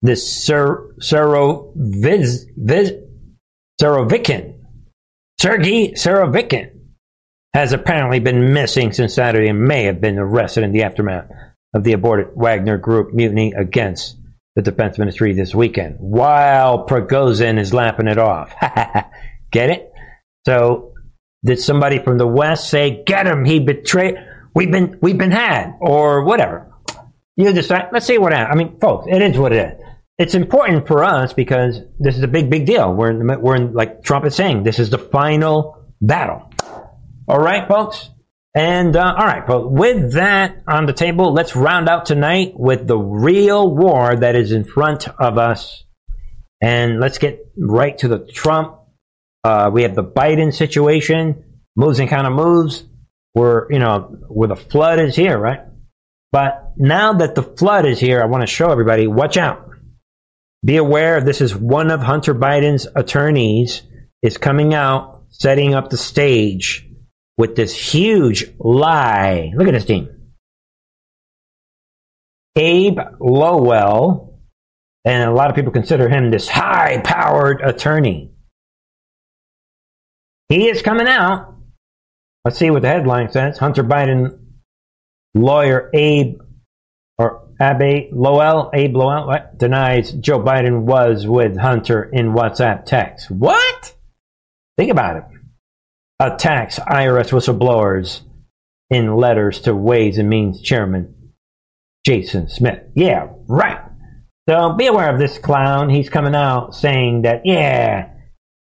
this Sir, Suroviz, Viz, Surovikin, Sergei Surovikin, has apparently been missing since Saturday and may have been arrested in the aftermath of the aborted Wagner Group mutiny against the defense ministry this weekend, while Prigozhin is lapping it off. (laughs) Get it? So, did somebody from the West say, "Get him? He betrayed"? We've been we've been had, or whatever. You decide. Let's see what happens. I mean, folks, it is what it is. It's important for us because this is a big, big deal. We're in, we're in, like Trump is saying, this is the final battle. All right, folks. And uh, all right, but with that on the table, let's round out tonight with the real war that is in front of us, and let's get right to the Trump. Uh, we have the Biden situation, moves and kind of moves. We're, you know where the flood is here, right? But now that the flood is here, I want to show everybody. Watch out. Be aware. This is one of Hunter Biden's attorneys is coming out, setting up the stage with this huge lie. Look at this team. Abe Lowell, and a lot of people consider him this high powered attorney. He is coming out. Let's see what the headline says. Hunter Biden lawyer Abe or Abe Lowell, Abe Lowell what, denies Joe Biden was with Hunter in WhatsApp text. What? Think about it attacks IRS whistleblowers in letters to Ways and Means Chairman Jason Smith. Yeah, right. So be aware of this clown. He's coming out saying that, yeah,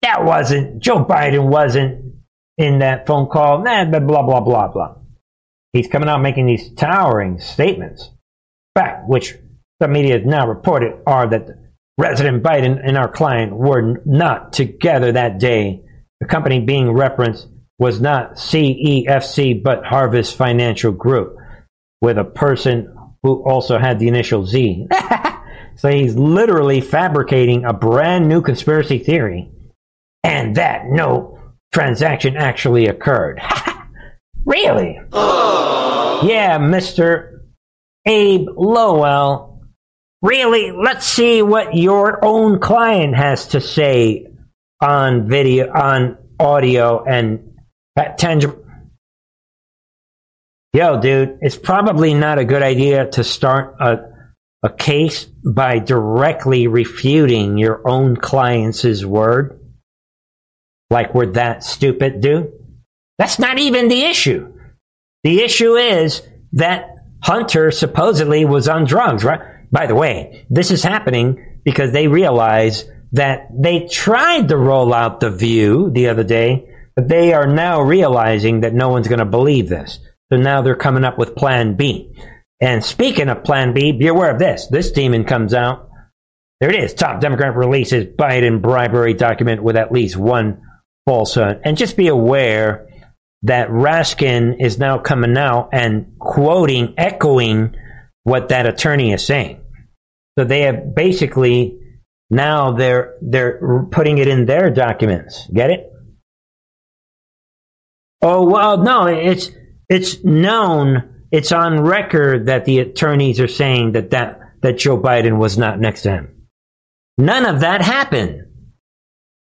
that wasn't, Joe Biden wasn't in that phone call, nah, blah, blah, blah, blah. blah. He's coming out making these towering statements. Fact, which the media has now reported are that President Biden and our client were not together that day the company being referenced was not CEFC but Harvest Financial Group, with a person who also had the initial Z. (laughs) so he's literally fabricating a brand new conspiracy theory, and that no transaction actually occurred. (laughs) really? (gasps) Yeah, Mr. Abe Lowell. Really? Let's see what your own client has to say on video, on audio, and tangible. Yo, dude, it's probably not a good idea to start a, a case by directly refuting your own client's word. Like we're that stupid, dude. That's not even the issue. The issue is that Hunter supposedly was on drugs, right? By the way, this is happening because they realize that they tried to roll out the view the other day, but they are now realizing that no one's going to believe this. So now they're coming up with plan B. And speaking of plan B, be aware of this. This demon comes out. There it is. Top Democrat releases Biden bribery document with at least one falsehood. And just be aware that Raskin is now coming out and quoting, echoing what that attorney is saying. So they have basically now they're they're putting it in their documents. Get it? Oh well, no, it's it's known, it's on record that the attorneys are saying that that that Joe Biden was not next to him. None of that happened.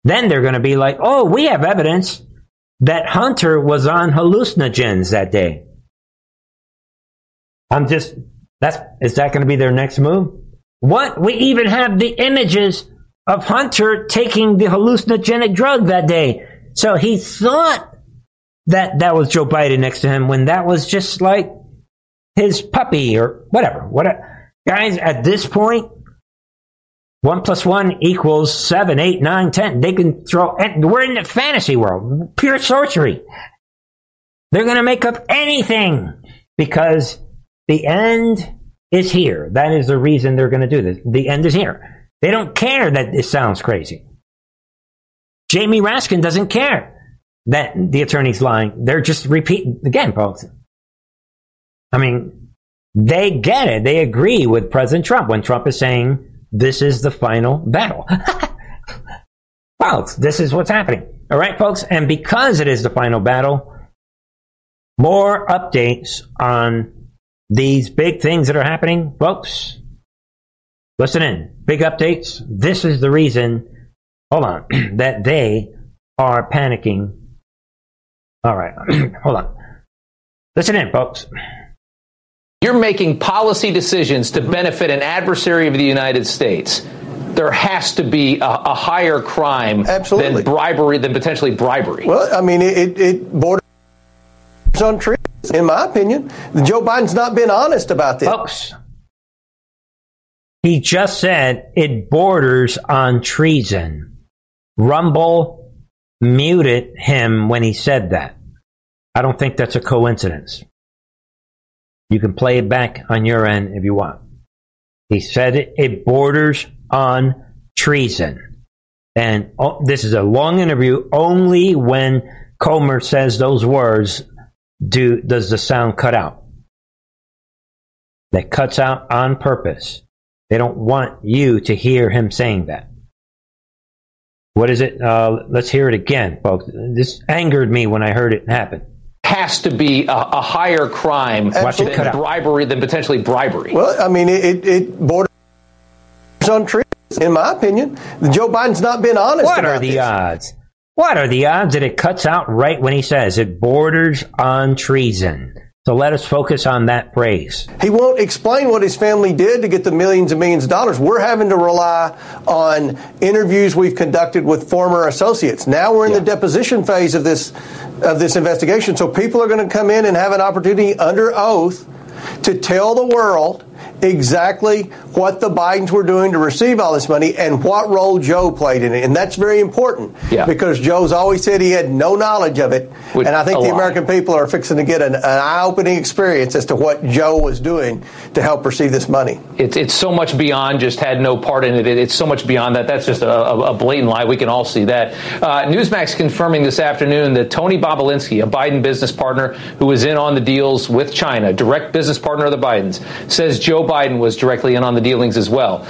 Then they're going to be like, oh, we have evidence that Hunter was on hallucinogens that day. I'm just, that's, is that going to be their next move? What? We even have the images of Hunter taking the hallucinogenic drug that day. So he thought that that was Joe Biden next to him when that was just like his puppy or whatever. What, guys, at this point, one plus one equals seven, eight, nine, ten. They can throw. We're in the fantasy world, pure sorcery. They're going to make up anything because the end is here. That is the reason they're going to do this. The end is here. They don't care that it sounds crazy. Jamie Raskin doesn't care that the attorney's lying. They're just repeating again, folks. I mean, they get it. They agree with President Trump when Trump is saying this is the final battle. (laughs) folks, this is what's happening. All right, folks. And because it is the final battle, more updates on these big things that are happening, folks. Listen in. Big updates. This is the reason, hold on, (clears throat) that they are panicking. All right. (clears throat) hold on. Listen in, folks. You're making policy decisions to benefit an adversary of the United States. There has to be a, a higher crime Absolutely. than bribery, than potentially bribery. Well, I mean, it, it borders on treason, in my opinion. Joe Biden's not been honest about this. Folks, he just said it borders on treason. Rumble muted him when he said that. I don't think that's a coincidence. You can play it back on your end if you want. He said it, it borders on treason. And oh, this is a long interview. Only when Comer says those words do does the sound cut out. That cuts out on purpose. They don't want you to hear him saying that. What is it? Uh, let's hear it again, folks. This angered me when I heard it happen has to be a, a higher crime Absolutely. than bribery than potentially bribery. Well, I mean, it, it borders on treason, in my opinion. Joe Biden's not been honest What about are the this. odds? What are the odds that it cuts out right when he says it borders on treason? So let us focus on that phrase. He won't explain what his family did to get the millions and millions of dollars. We're having to rely on interviews we've conducted with former associates. Now we're in the deposition phase of this of this investigation. So people are going to come in and have an opportunity under oath to tell the world exactly what the Bidens were doing to receive all this money and what role Joe played in it. And that's very important Yeah. because Joe's always said he had no knowledge of it. Which- and I think the. American people are fixing to get an, an eye opening experience as to what Joe was doing to help receive this money. It's, it's so much beyond just had no part in it. It's so much beyond that. That's just a, a, a blatant lie. We can all see that. Uh, Newsmax confirming this afternoon that Tony Bobulinski, a Biden business partner who was in on the deals with China, direct business partner of the Bidens, says Joe Biden was directly in on the dealings as well.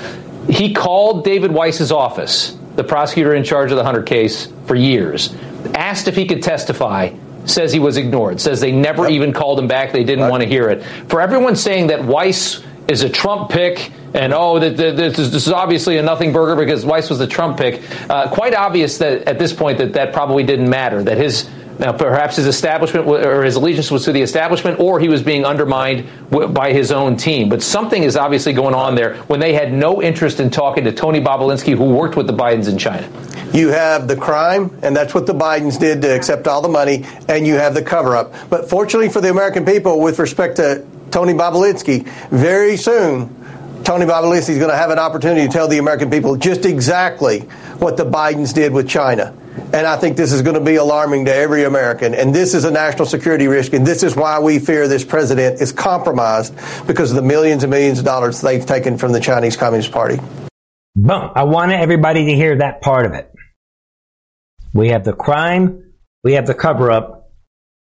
He called David Weiss's office, the prosecutor in charge of the Hunter case, for years, asked if he could testify. Says he was ignored. Says they never even called him back. They didn't want to hear it. For everyone saying that Weiss is a Trump pick and oh, that, that this, is, this is obviously a nothing burger because Weiss was the Trump pick. Uh, quite obvious that at this point that that probably didn't matter. That his now perhaps his establishment or his allegiance was to the establishment, or he was being undermined by his own team. But something is obviously going on there when they had no interest in talking to Tony Bobulinski, who worked with the Bidens in China. You have the crime, and that's what the Bidens did to accept all the money, and you have the cover up. But fortunately for the American people, with respect to Tony Bobulinski, very soon, Tony Bobulinski is going to have an opportunity to tell the American people just exactly what the Bidens did with China. And I think this is going to be alarming to every American. And this is a national security risk. And this is why we fear this president is compromised because of the millions and millions of dollars they've taken from the Chinese Communist Party. Boom. I want everybody to hear that part of it. We have the crime. We have the cover up.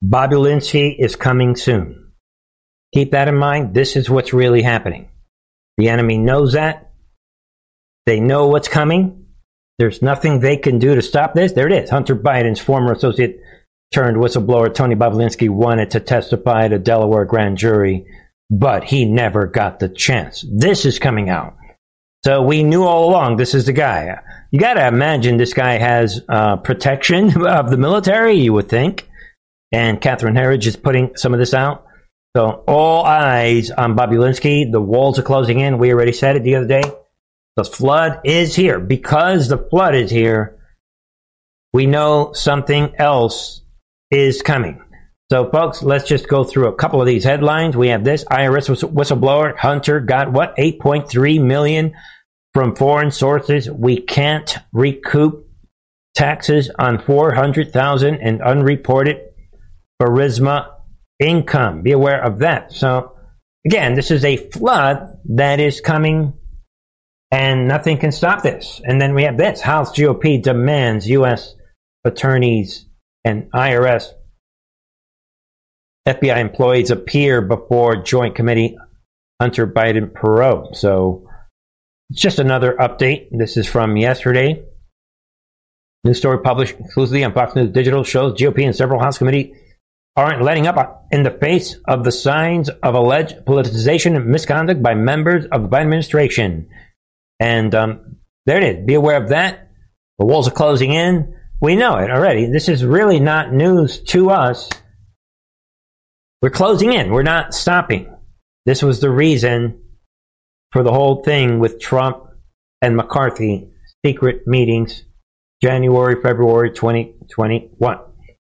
Bobulinski is coming soon. Keep that in mind. This is what's really happening. The enemy knows that. They know what's coming. There's nothing they can do to stop this. There it is. Hunter Biden's former associate turned whistleblower Tony Bobulinski wanted to testify at a Delaware grand jury but he never got the chance. This is coming out. So we knew all along this is the guy. You got to imagine this guy has uh, protection (laughs) of the military, you would think. And Catherine Herridge is putting some of this out. So all eyes on Bobulinski. The walls are closing in. We already said it the other day. The flood is here. Because the flood is here, we know something else is coming. So, folks, let's just go through a couple of these headlines. We have this IRS whistleblower Hunter got what 8.3 million from foreign sources. We can't recoup taxes on 400,000 in unreported Burisma income. Be aware of that. So, again, this is a flood that is coming and nothing can stop this. And then we have this House GOP demands U.S. attorneys and IRS FBI employees appear before Joint Committee Hunter Biden probe. So it's just another update. This is from yesterday. New story published exclusively on Fox News Digital shows GOP and several House committee aren't letting up in the face of the signs of alleged politicization and misconduct by members of the Biden administration. And um, there it is. Be aware of that. The walls are closing in. We know it already. This is really not news to us. We're closing in. We're not stopping. This was the reason for the whole thing with Trump and McCarthy secret meetings January, February 2021.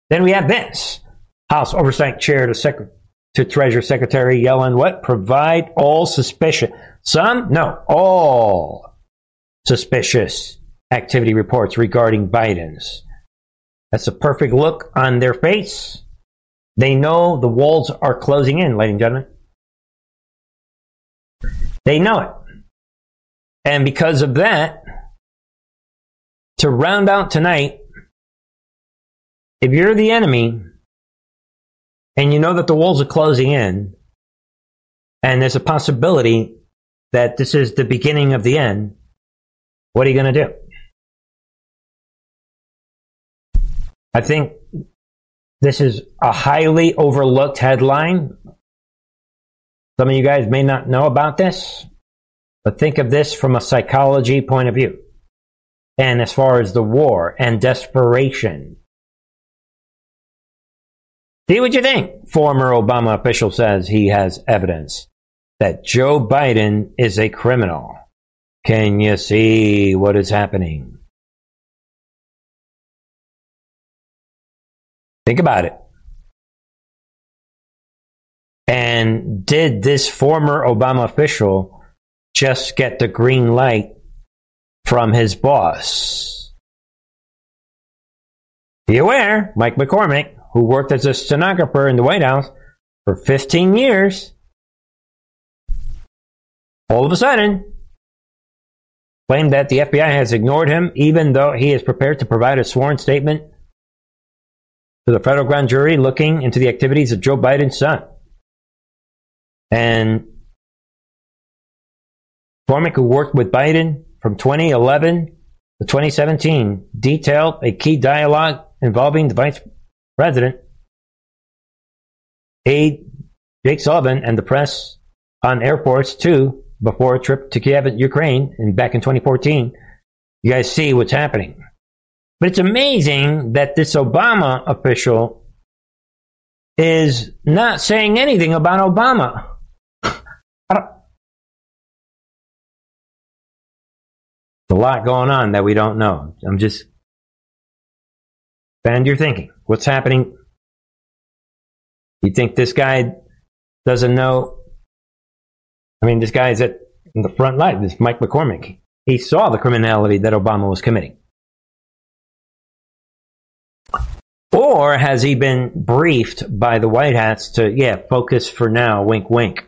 Then we have this House Oversight Chair to, Sec- to Treasury Secretary Yellen, what? Provide all suspicious, some? No, all suspicious activity reports regarding Biden's. That's a perfect look on their face they know the walls are closing in, ladies and gentlemen. They know it. And because of that, to round out tonight, if you're the enemy and you know that the walls are closing in, and there's a possibility that this is the beginning of the end, what are you going to do? I think this is a highly overlooked headline. Some of you guys may not know about this, but think of this from a psychology point of view. And as far as the war and desperation. See what you think. Former Obama official says he has evidence that Joe Biden is a criminal. Can you see what is happening? Think about it. And did this former Obama official just get the green light from his boss? Be aware, Mike McCormick, who worked as a stenographer in the White House for 15 years, all of a sudden claimed that the FBI has ignored him, even though he is prepared to provide a sworn statement to the federal grand jury looking into the activities of Joe Biden's son. And McCormick, who worked with Biden from 2011 to 2017, detailed a key dialogue involving the vice president, aide Jake Sullivan, and the press on Air Force Two before a trip to Kiev, Ukraine, and back in 2014. You guys see what's happening. But it's amazing that this Obama official is not saying anything about Obama. (laughs) a lot going on that we don't know. I'm just expand your thinking. What's happening? You think this guy doesn't know? I mean, this guy is at the front line. This Mike McCormick. He saw the criminality that Obama was committing. Or has he been briefed by the White Hats to, yeah, focus for now, wink, wink.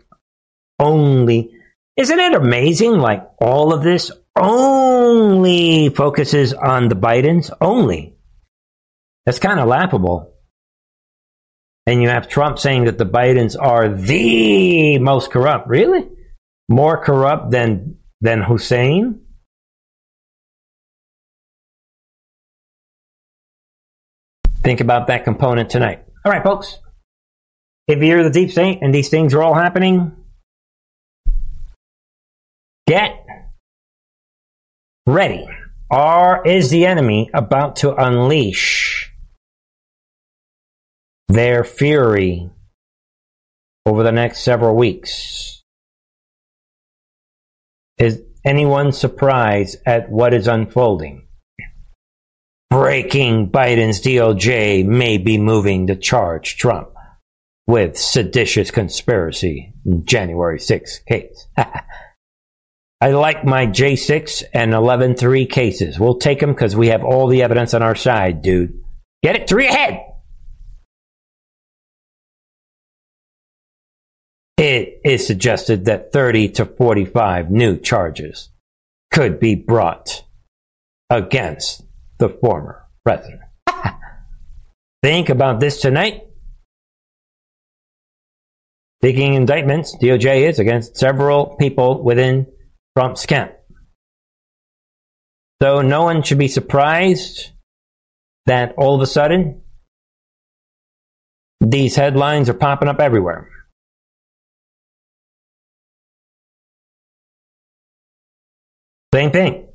Only, isn't it amazing? Like all of this only focuses on the Bidens, only. That's kind of laughable. And you have Trump saying that the Bidens are the most corrupt. Really? More corrupt than, than Hussein? Think about that component tonight. All right, folks. If you're the deep state and these things are all happening, Get ready. Or is the enemy about to unleash their fury over the next several weeks? Is anyone surprised at what is unfolding? Breaking Biden's DOJ may be moving to charge Trump with seditious conspiracy in January 6th case. (laughs) I like my J6 and 11-3 cases. We'll take them because we have all the evidence on our side, dude. Get it? Three ahead. Is suggested that 30 to 45 new charges could be brought against the former president. (laughs) Think about this tonight. Speaking indictments, DOJ is against several people within Trump's camp. So no one should be surprised that all of a sudden these headlines are popping up everywhere. Same thing.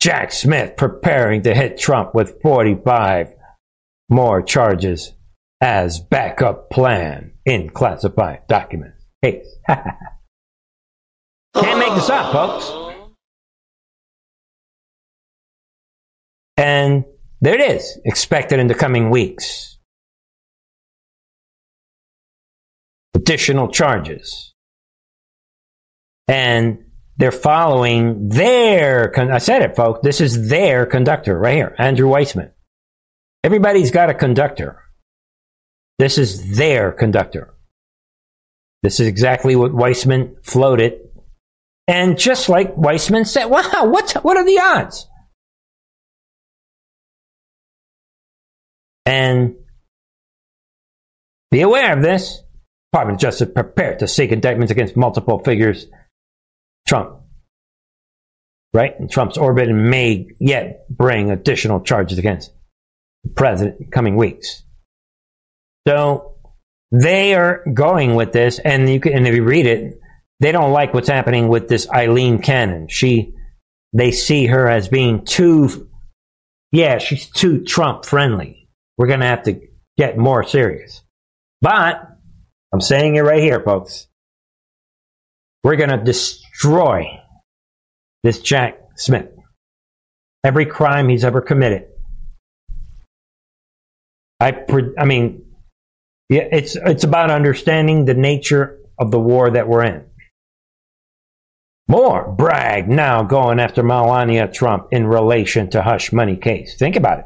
Jack Smith preparing to hit Trump with 45 more charges as backup plan in classified documents. Case. (laughs) Can't make this up, folks. And there it is, expected in the coming weeks. Additional charges. And they're following their, I said it, folks, this is their conductor right here, Andrew Weissmann. Everybody's got a conductor. This is their conductor. This is exactly what Weissmann floated and just like Weissmann said, wow, what's, what are the odds? And be aware of this. Department of Justice prepared to seek indictments against multiple figures. Trump, right? And Trump's orbit may yet bring additional charges against the president in coming weeks. So they are going with this, and you can, and if you read it, they don't like what's happening with this Aileen Cannon. She, they see her as being too, yeah, she's too Trump friendly. We're going to have to get more serious. But I'm saying it right here, folks. We're going to destroy this Jack Smith. Every crime he's ever committed. I, I mean, yeah, it's it's about understanding the nature of the war that we're in. More Bragg now going after Melania Trump in relation to hush money case. Think about it.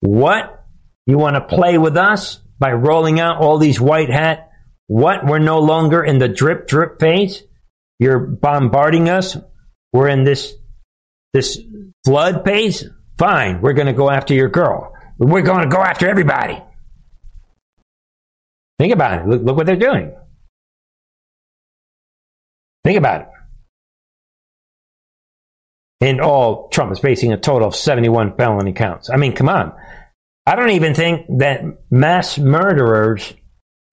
What? You want to play with us by rolling out all these white hat? What? We're no longer in the drip drip phase. You're bombarding us. We're in this this flood phase. Fine. We're going to go after your girl. We're going to go after everybody. Think about it. Look, look what they're doing. Think about it. In all, Trump is facing a total of 71 felony counts. I mean, come on. I don't even think that mass murderers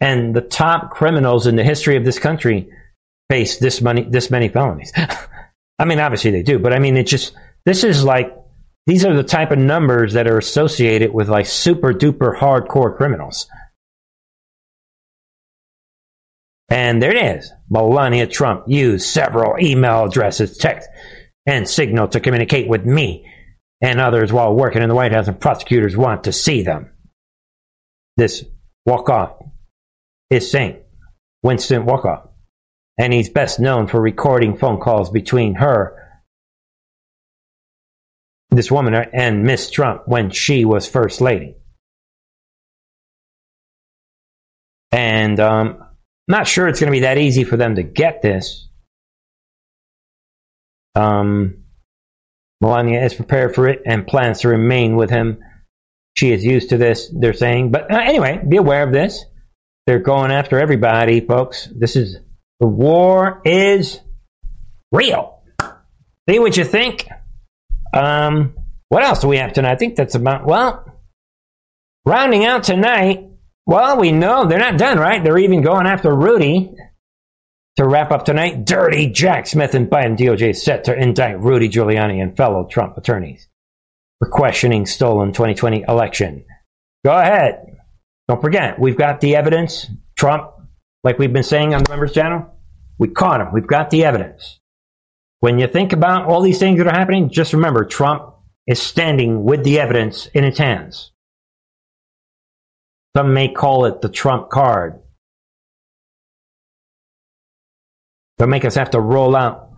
and the top criminals in the history of this country face this money this many felonies. (laughs) I mean, obviously they do, but I mean, it just this is like these are the type of numbers that are associated with like super duper hardcore criminals. And there it is. Melania Trump used several email addresses, text, and signal to communicate with me and others while working in the White House, and prosecutors want to see them. This walk off is Saint Winston Walker, and he's best known for recording phone calls between her, this woman, and Miss Trump when she was First Lady. And um, not sure it's going to be that easy for them to get this. Um, Melania is prepared for it and plans to remain with him. She is used to this, they're saying. But uh, anyway, be aware of this. They're going after everybody, folks. This is the war is real. See what you think. Um, what else do we have tonight? I think that's about well. Rounding out tonight, well, we know they're not done, right? They're even going after Rudy. To wrap up tonight, Dirty Jack Smith and Biden DOJ set to indict Rudy Giuliani and fellow Trump attorneys for questioning stolen 2020 election. Go ahead. Don't forget, we've got the evidence. Trump, like we've been saying on the members channel, we caught him. We've got the evidence. When you think about all these things that are happening, just remember Trump is standing with the evidence in his hands. Some may call it the Trump card. They'll make us have to roll out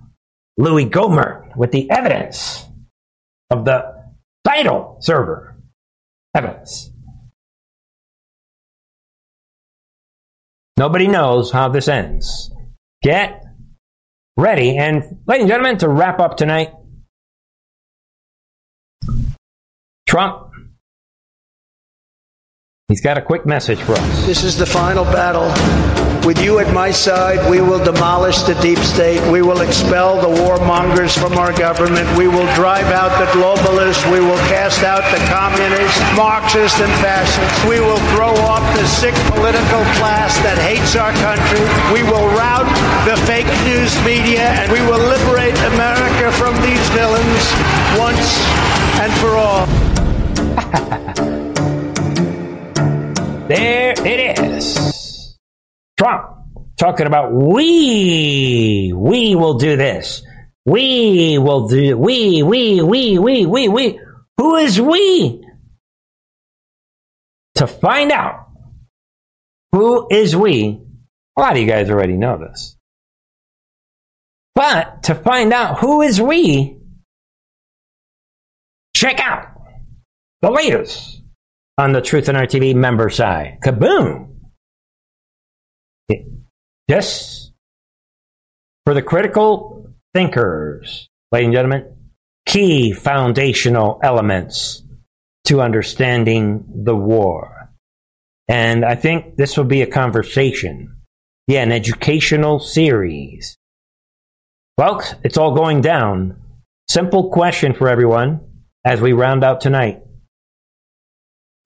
Louis Gohmert with the evidence of the title server. Evidence. Nobody knows how this ends. Get ready. And, ladies and gentlemen, to wrap up tonight, Trump, he's got a quick message for us. This is the final battle. With you at my side, we will demolish the deep state. We will expel the warmongers from our government. We will drive out the globalists. We will cast out the communists, Marxists, and fascists. We will throw off the sick political class that hates our country. We will rout the fake news media, and we will liberate America from these villains once and for all. (laughs) There it is. Trump talking about we, we will do this. We will do, we, we, we, we, we, we. Who is we? To find out who is we, a lot of you guys already know this. But to find out who is we, check out the latest on the Truth and Art TV member side. Kaboom! Yes. For the critical thinkers, ladies and gentlemen, key foundational elements to understanding the war. And I think this will be a conversation. Yeah, an educational series. Well, it's all going down. Simple question for everyone as we round out tonight.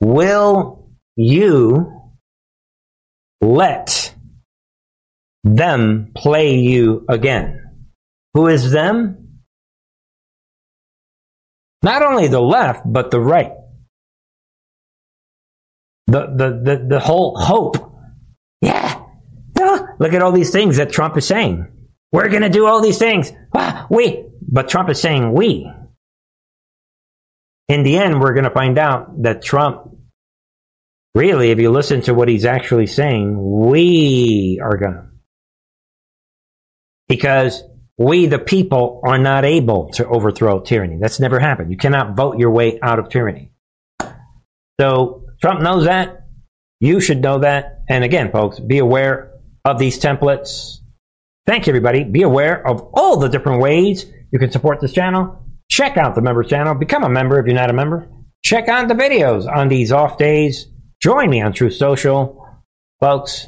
Will you let them play you again? Who is them? Not only the left, but the right. The, the, the, the whole hope. Yeah. Duh. Look at all these things that Trump is saying. We're going to do all these things. Ah, we. But Trump is saying we. In the end, we're going to find out that Trump, really, if you listen to what he's actually saying, we are to. Because we, the people, are not able to overthrow tyranny. That's never happened. You cannot vote your way out of tyranny. So Trump knows that. You should know that. And again, folks, be aware of these templates. Thank you, everybody. Be aware of all the different ways you can support this channel. Check out the members channel. Become a member if you're not a member. Check out the videos on these off days. Join me on Truth Social, folks.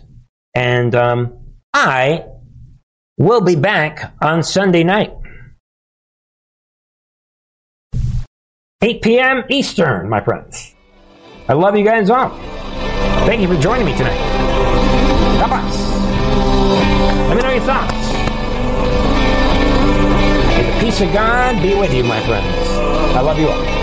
And um, I will be back on Sunday night. 8 p.m. Eastern, my friends. I love you guys all. Thank you for joining me tonight. God bless. Let me know your thoughts. May the peace of God be with you, my friends. I love you all.